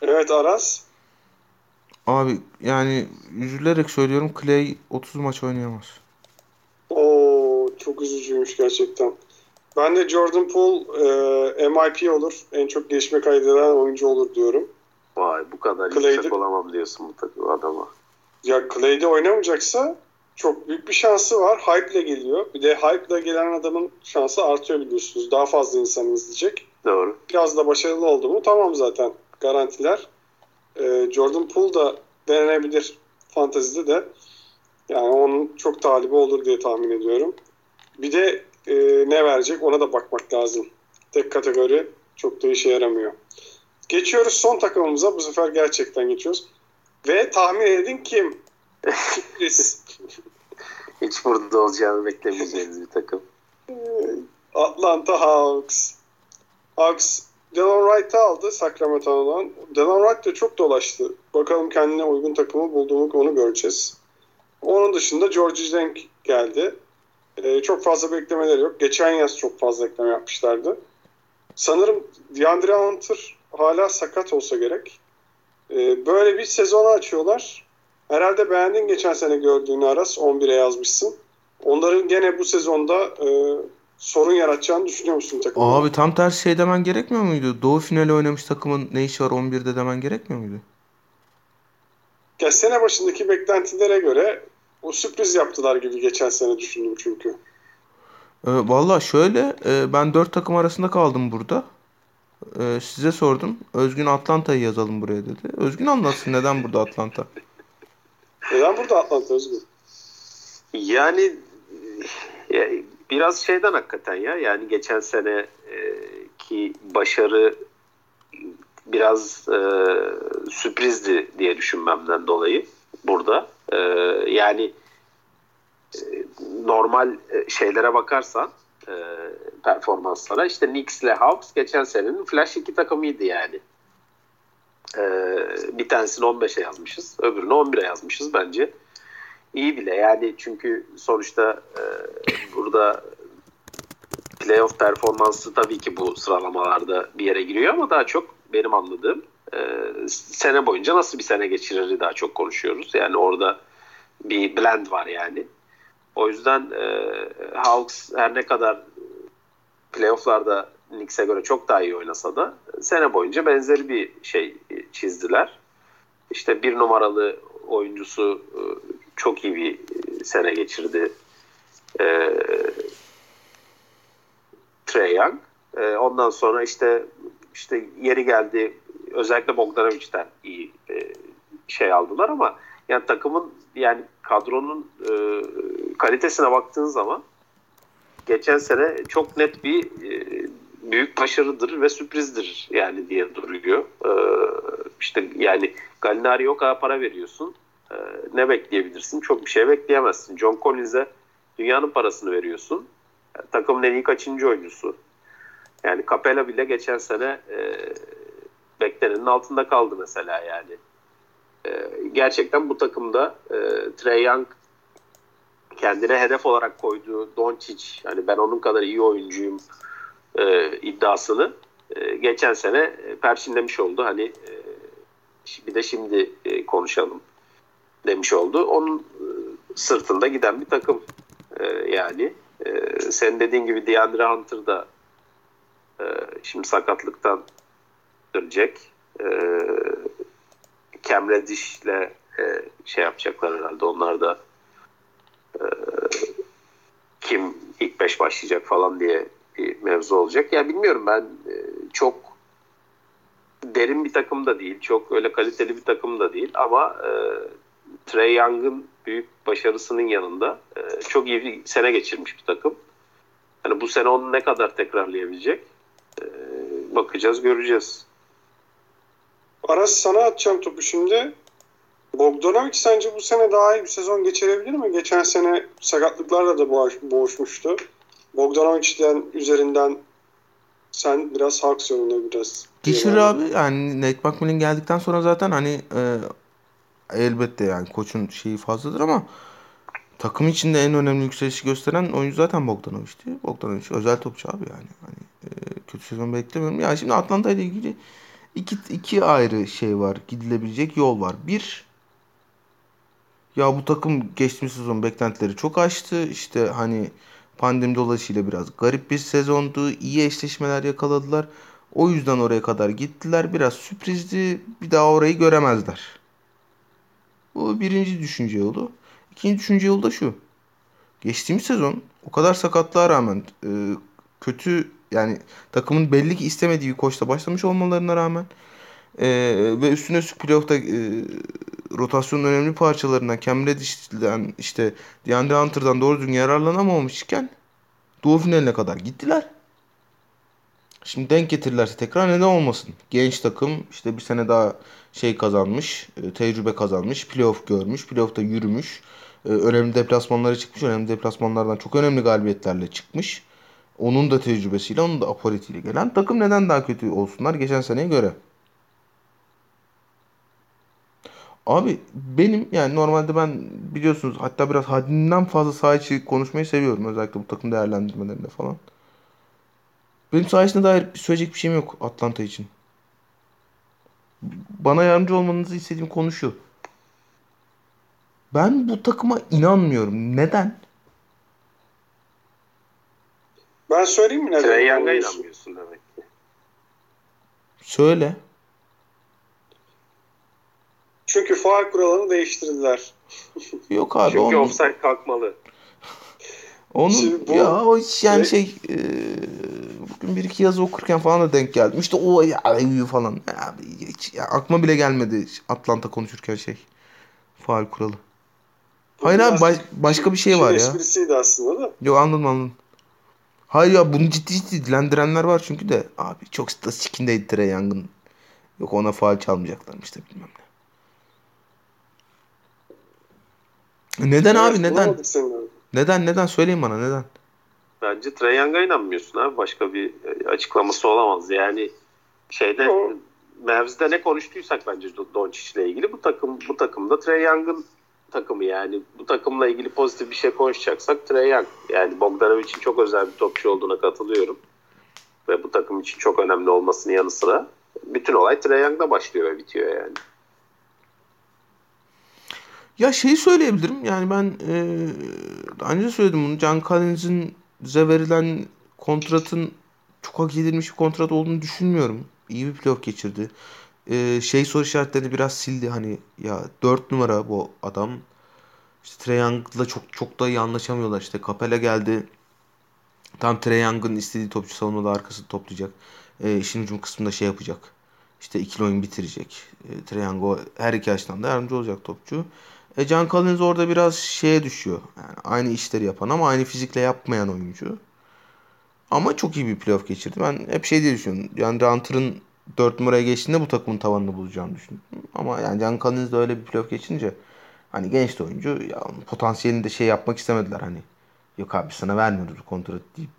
Evet Aras. Abi yani üzülerek söylüyorum Clay 30 maç oynayamaz. Oo çok üzücüymüş gerçekten. Ben de Jordan Poole e, MIP olur. En çok gelişme kaydeden oyuncu olur diyorum. Vay bu kadar Clay'de- yüksek olamam diyorsun bu takım adama. Ya Clay'de oynamayacaksa çok büyük bir şansı var. Hype ile geliyor. Bir de hype ile gelen adamın şansı artıyor biliyorsunuz. Daha fazla insan izleyecek. Doğru. Biraz da başarılı oldu mu tamam zaten garantiler. Ee, Jordan Poole da denenebilir fantezide de. Yani onun çok talibi olur diye tahmin ediyorum. Bir de e, ne verecek ona da bakmak lazım. Tek kategori çok da işe yaramıyor. Geçiyoruz son takımımıza. Bu sefer gerçekten geçiyoruz. Ve tahmin edin kim? Hiç burada olacağını beklemeyeceğiniz bir takım. Atlanta Hawks. Hawks Delon Wright'ı aldı Sacramento'dan. Delon Wright de çok dolaştı. Bakalım kendine uygun takımı buldu onu göreceğiz. Onun dışında George Denk geldi. Ee, çok fazla beklemeleri yok. Geçen yaz çok fazla ekleme yapmışlardı. Sanırım DeAndre Hunter hala sakat olsa gerek. Ee, böyle bir sezonu açıyorlar. Herhalde beğendin geçen sene gördüğünü Aras. 11'e yazmışsın. Onların gene bu sezonda e, sorun yaratacağını düşünüyor musun takımda? Abi tam tersi şey demen gerekmiyor muydu? Doğu finali oynamış takımın ne işi var 11'de demen gerekmiyor muydu? Ya sene başındaki beklentilere göre o sürpriz yaptılar gibi geçen sene düşündüm çünkü. Ee, Valla şöyle e, ben 4 takım arasında kaldım burada. Ee, size sordum. Özgün Atlanta'yı yazalım buraya dedi. Özgün anlatsın neden burada Atlanta? Neden burada Atlanta Özgür? Yani ya, biraz şeyden hakikaten ya. Yani geçen sene e, ki başarı biraz e, sürprizdi diye düşünmemden dolayı burada. E, yani e, normal e, şeylere bakarsan e, performanslara. İşte Knicks ile Hawks geçen senenin flash iki takımıydı yani. E, bir tanesini 15'e yazmışız. Öbürünü 11'e yazmışız bence. İyi bile yani çünkü sonuçta e, burada playoff performansı tabii ki bu sıralamalarda bir yere giriyor ama daha çok benim anladığım e, sene boyunca nasıl bir sene geçirir daha çok konuşuyoruz. Yani orada bir blend var yani. O yüzden e, Hawks her ne kadar playofflarda Knicks'e göre çok daha iyi oynasa da sene boyunca benzeri bir şey çizdiler. İşte bir numaralı oyuncusu e, çok iyi bir sene geçirdi. E, Trey Young. E, ondan sonra işte işte yeri geldi özellikle Bogdanovic'ten iyi e, şey aldılar ama yani takımın yani kadronun e, kalitesine baktığın zaman geçen sene çok net bir e, büyük başarıdır ve sürprizdir yani diye duruyor. E, işte yani Gallinari'ye o kadar para veriyorsun. E, ne bekleyebilirsin? Çok bir şey bekleyemezsin. John Collins'e dünyanın parasını veriyorsun. Yani, takımın en iyi kaçıncı oyuncusu. Yani Capella bile geçen sene e, beklenenin altında kaldı mesela yani. E, gerçekten bu takımda e, Trey Young kendine hedef olarak koyduğu Doncic hani ben onun kadar iyi oyuncuyum e, iddiasını e, geçen sene e, perçinlemiş oldu. Hani e, bir de şimdi e, konuşalım demiş oldu. Onun e, sırtında giden bir takım e, yani. E, sen dediğin gibi DeAndre Hunter da şimdi sakatlıktan dönecek. E, Cam Reddish'le şey yapacaklar herhalde. Onlar da kim ilk beş başlayacak falan diye bir mevzu olacak. Ya yani bilmiyorum ben çok derin bir takım da değil. Çok öyle kaliteli bir takım da değil. Ama e, Trey Young'ın büyük başarısının yanında e, çok iyi bir sene geçirmiş bir takım. Yani bu sene onu ne kadar tekrarlayabilecek e, bakacağız, göreceğiz. Aras sana atacağım topu şimdi. Bogdanovic sence bu sene daha iyi bir sezon geçirebilir mi? Geçen sene sakatlıklarla da boğuş, boğuşmuştu. Bogdanovic'den üzerinden sen biraz Hawks yolunda biraz. Geçirir abi. Yani Nate McMillan geldikten sonra zaten hani e, elbette yani koçun şeyi fazladır ama takım içinde en önemli yükselişi gösteren oyuncu zaten Bogdanovic'ti. Bogdanovic özel topçu abi yani. Hani e, kötü sezon beklemiyorum. Yani şimdi Atlanta ile ilgili iki, iki ayrı şey var. Gidilebilecek yol var. Bir ya bu takım geçtiğimiz sezon beklentileri çok aştı. İşte hani pandemi dolayısıyla biraz garip bir sezondu. İyi eşleşmeler yakaladılar. O yüzden oraya kadar gittiler. Biraz sürprizdi. Bir daha orayı göremezler. Bu birinci düşünce yolu. İkinci düşünce yolu da şu. Geçtiğimiz sezon o kadar sakatlığa rağmen e, kötü yani takımın belli ki istemediği bir koçla başlamış olmalarına rağmen e, ve üstüne üstlük playoff'ta e, rotasyonun önemli parçalarından Cam işte DeAndre Hunter'dan doğru düzgün yararlanamamışken Doğu finaline kadar gittiler. Şimdi denk getirirlerse tekrar neden olmasın? Genç takım işte bir sene daha şey kazanmış, e, tecrübe kazanmış, playoff görmüş, playoff'ta yürümüş. E, önemli deplasmanlara çıkmış, önemli deplasmanlardan çok önemli galibiyetlerle çıkmış. Onun da tecrübesiyle, onun da apolitiyle gelen takım neden daha kötü olsunlar geçen seneye göre? Abi benim yani normalde ben biliyorsunuz hatta biraz haddinden fazla saha içi konuşmayı seviyorum. Özellikle bu takım değerlendirmelerinde falan. Benim saha içine dair söyleyecek bir şeyim yok Atlanta için. Bana yardımcı olmanızı istediğim konu şu. Ben bu takıma inanmıyorum. Neden? Ben söyleyeyim mi neden? Trey Young'a inanmıyorsun demek ki. Söyle. Çünkü faal kuralını değiştirdiler. Yok abi. Çünkü onu, offside kalkmalı. Onu Şimdi bu- ya o yani Ve- şey e, bugün bir iki yazı okurken falan da denk geldim. İşte o ya falan. Ya, hiç, ya, aklıma bile gelmedi Atlanta konuşurken şey. Faal kuralı. Hayır abi baş- başka bir şey var ya. esprisiydi aslında da. Yok anladım anladım. Hayır ya bunu ciddi ciddi dilendirenler var çünkü de abi çok da sikindeydi Trey Young'ın. Yok ona faal çalmayacaklarmış da bilmem ne. Neden abi neden? abi. Neden neden söyleyin bana neden? Bence Trae Young'a inanmıyorsun abi. Başka bir e, açıklaması olamaz. Yani şeyde Yo. Mavs'de ne konuştuysak bence Doncic ile ilgili bu takım bu takımda Trae Young'ın takımı yani bu takımla ilgili pozitif bir şey konuşacaksak Trae Young. Yani Bogdanovic'in çok özel bir topçu olduğuna katılıyorum. Ve bu takım için çok önemli olmasının yanı sıra bütün olay Trae Young'da başlıyor ve bitiyor yani. Ya şeyi söyleyebilirim. Yani ben e, daha önce söyledim bunu. Can Collins'in bize verilen kontratın çok hak edilmiş bir kontrat olduğunu düşünmüyorum. İyi bir playoff geçirdi. E, şey soru işaretlerini biraz sildi. Hani ya 4 numara bu adam. İşte Trae Young'la çok çok da iyi anlaşamıyorlar. İşte Capela geldi. Tam Trae Young'ın istediği topçu savunmada arkasını toplayacak. E, işin hücum kısmında şey yapacak. İşte ikili oyun bitirecek. E, o her iki açıdan da yardımcı olacak topçu. E, Can Collins orada biraz şeye düşüyor. Yani aynı işleri yapan ama aynı fizikle yapmayan oyuncu. Ama çok iyi bir playoff geçirdi. Ben hep şey diye düşünüyorum. Yani Hunter'ın 4 numaraya geçtiğinde bu takımın tavanını bulacağını düşündüm. Ama yani Can Collins de öyle bir playoff geçince hani genç de oyuncu ya potansiyelini de şey yapmak istemediler hani. Yok abi sana vermiyoruz bu kontratı deyip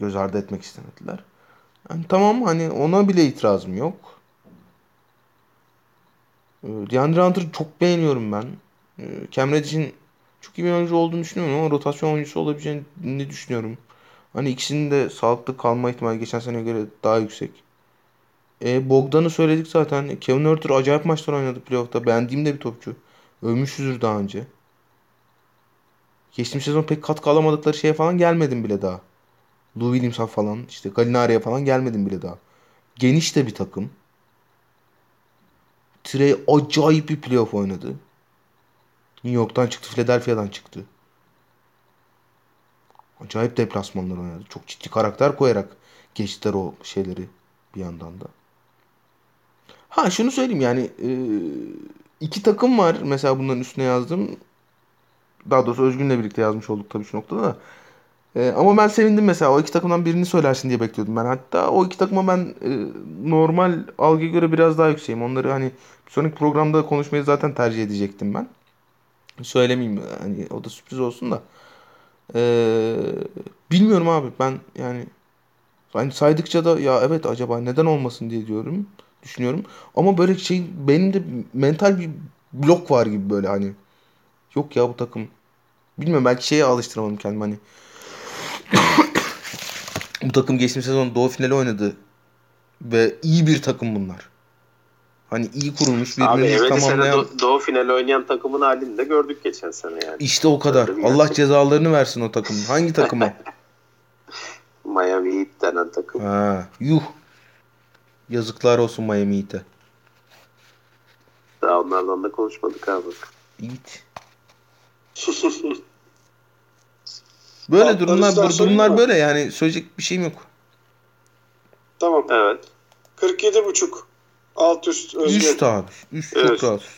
göz ardı etmek istemediler. Yani tamam hani ona bile itirazım yok. Ee, DeAndre Hunter'ı çok beğeniyorum ben. Ee, Cam çok iyi bir oyuncu olduğunu düşünüyorum ama rotasyon oyuncusu olabileceğini düşünüyorum. Hani ikisinin de sağlıklı kalma ihtimali geçen seneye göre daha yüksek. E, Bogdan'ı söyledik zaten. Kevin Huerter acayip maçlar oynadı playoff'ta. Beğendiğim de bir topçu. Övmüşüzdür daha önce. Geçtiğimiz sezon pek katkı alamadıkları şeye falan gelmedim bile daha. Lou Williams'a falan işte Gallinari'ye falan gelmedim bile daha. Geniş de bir takım. Trey acayip bir playoff oynadı. New York'tan çıktı, Philadelphia'dan çıktı. Acayip deplasmanlar oynadı. Çok ciddi karakter koyarak geçtiler o şeyleri bir yandan da. Ha şunu söyleyeyim yani e, iki takım var mesela bunların üstüne yazdım. Daha doğrusu Özgün'le birlikte yazmış olduk tabii şu noktada da. E, ama ben sevindim mesela o iki takımdan birini söylersin diye bekliyordum ben. Hatta o iki takıma ben e, normal algıya göre biraz daha yükseğim. Onları hani sonraki programda konuşmayı zaten tercih edecektim ben. Söylemeyeyim hani o da sürpriz olsun da. Ee, bilmiyorum abi ben yani hani saydıkça da ya evet acaba neden olmasın? diye diyorum düşünüyorum. Ama böyle şey benim de mental bir blok var gibi böyle hani. Yok ya bu takım. Bilmiyorum belki şeye alıştıramadım kendimi hani. Bu takım geçtiğimiz sezon doğu finali oynadı ve iyi bir takım bunlar hani iyi kurulmuş Abi birbirini evveli sene tamamlayan Do- Doğu finali oynayan takımın halini de gördük geçen sene yani. işte o kadar bir Allah gerçek. cezalarını versin o takımın hangi takım o Miami Heat denen takım. Ha, yuh. Yazıklar olsun Miami Heat'e. Daha onlardan da konuşmadık abi. Heat. Böyle Altları durumlar bu durumlar böyle yani söyleyecek bir şeyim yok. tamam. Evet. 47 buçuk. Alt üst Özgür. Üst abi. Üst Evet. çok rahat. üst.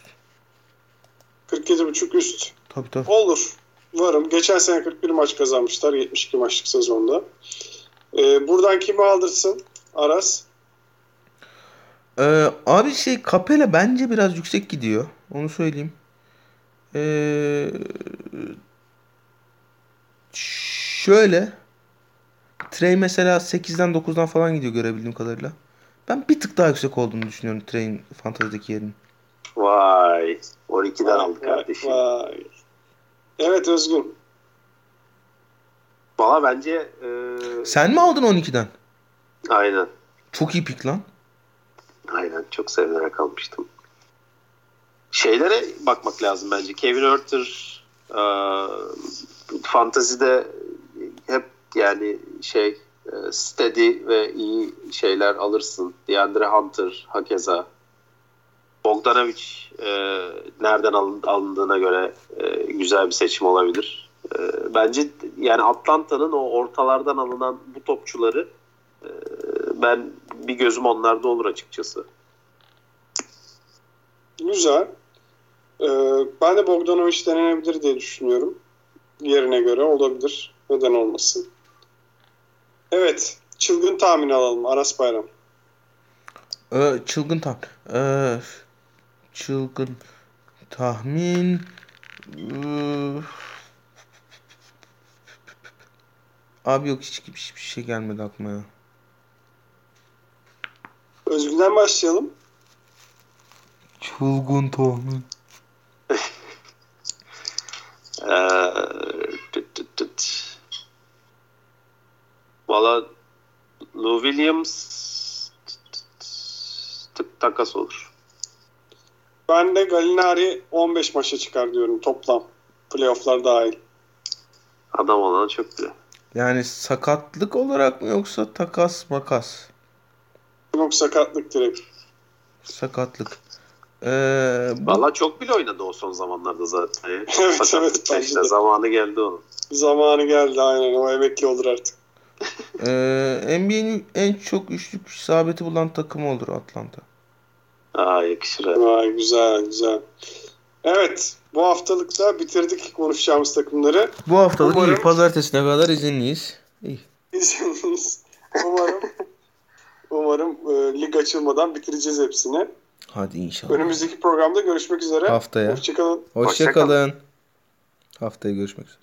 47 buçuk üst. Tabii tabii. Olur. Varım. Geçen sene 41 maç kazanmışlar 72 maçlık sezonda. Ee, buradan kimi aldırsın? Aras. Ee, abi şey Capella bence biraz yüksek gidiyor. Onu söyleyeyim. Ee, şöyle Trey mesela 8'den 9'dan falan gidiyor görebildiğim kadarıyla. Ben bir tık daha yüksek olduğunu düşünüyorum Trey'in fantazideki yerinin. Vay. 12'den Vay, aldık kardeşim. Vay. Evet Özgün. Valla bence e, Sen mi aldın 12'den? aynen. Çok iyi pik lan. Aynen. Çok sevinerek almıştım. Şeylere bakmak lazım bence. Kevin Herter e, fantazide hep yani şey steady ve iyi şeyler alırsın. DeAndre Hunter hakeza. Bogdanovic e, nereden alın- alındığına göre e, güzel bir seçim olabilir. E, bence yani Atlanta'nın o ortalardan alınan bu topçuları e, ben bir gözüm onlarda olur açıkçası. Güzel. Ee, ben de Bogdanovic denenebilir diye düşünüyorum. Yerine göre olabilir. Neden olmasın? Evet. Çılgın tahmin alalım. Aras Bayram. Ee, çılgın tahmin. Ee, çılgın tahmin. Ee, Abi yok hiç hiçbir şey gelmedi aklıma ya. Özgün'den başlayalım. Çılgın tahmin. Ee. Valla Lou Williams tık takas olur. Ben de Galinari 15 maça çıkar diyorum toplam. Playoff'lar dahil. Adam olana çok bile. Yani sakatlık olarak mı yoksa takas makas? Yok sakatlık direkt. Sakatlık. Ee, bu- Valla çok bile oynadı o son zamanlarda zaten. Evet, evet, işte zamanı geldi onun. Zamanı geldi aynen. O emekli olur artık. Ee, NBA'nin en çok üçlük isabeti bulan takımı olur Atlanta. Aa yakışır. Vay güzel güzel. Evet bu haftalık da bitirdik konuşacağımız takımları. Bu haftalık Umarım- iyi. Pazartesine kadar izinliyiz. İyi. İzlediğiniz. Umarım umarım e, lig açılmadan bitireceğiz hepsini. Hadi inşallah. Önümüzdeki programda görüşmek üzere. Haftaya. Hoşçakalın. Hoşçakalın. Haftaya görüşmek üzere.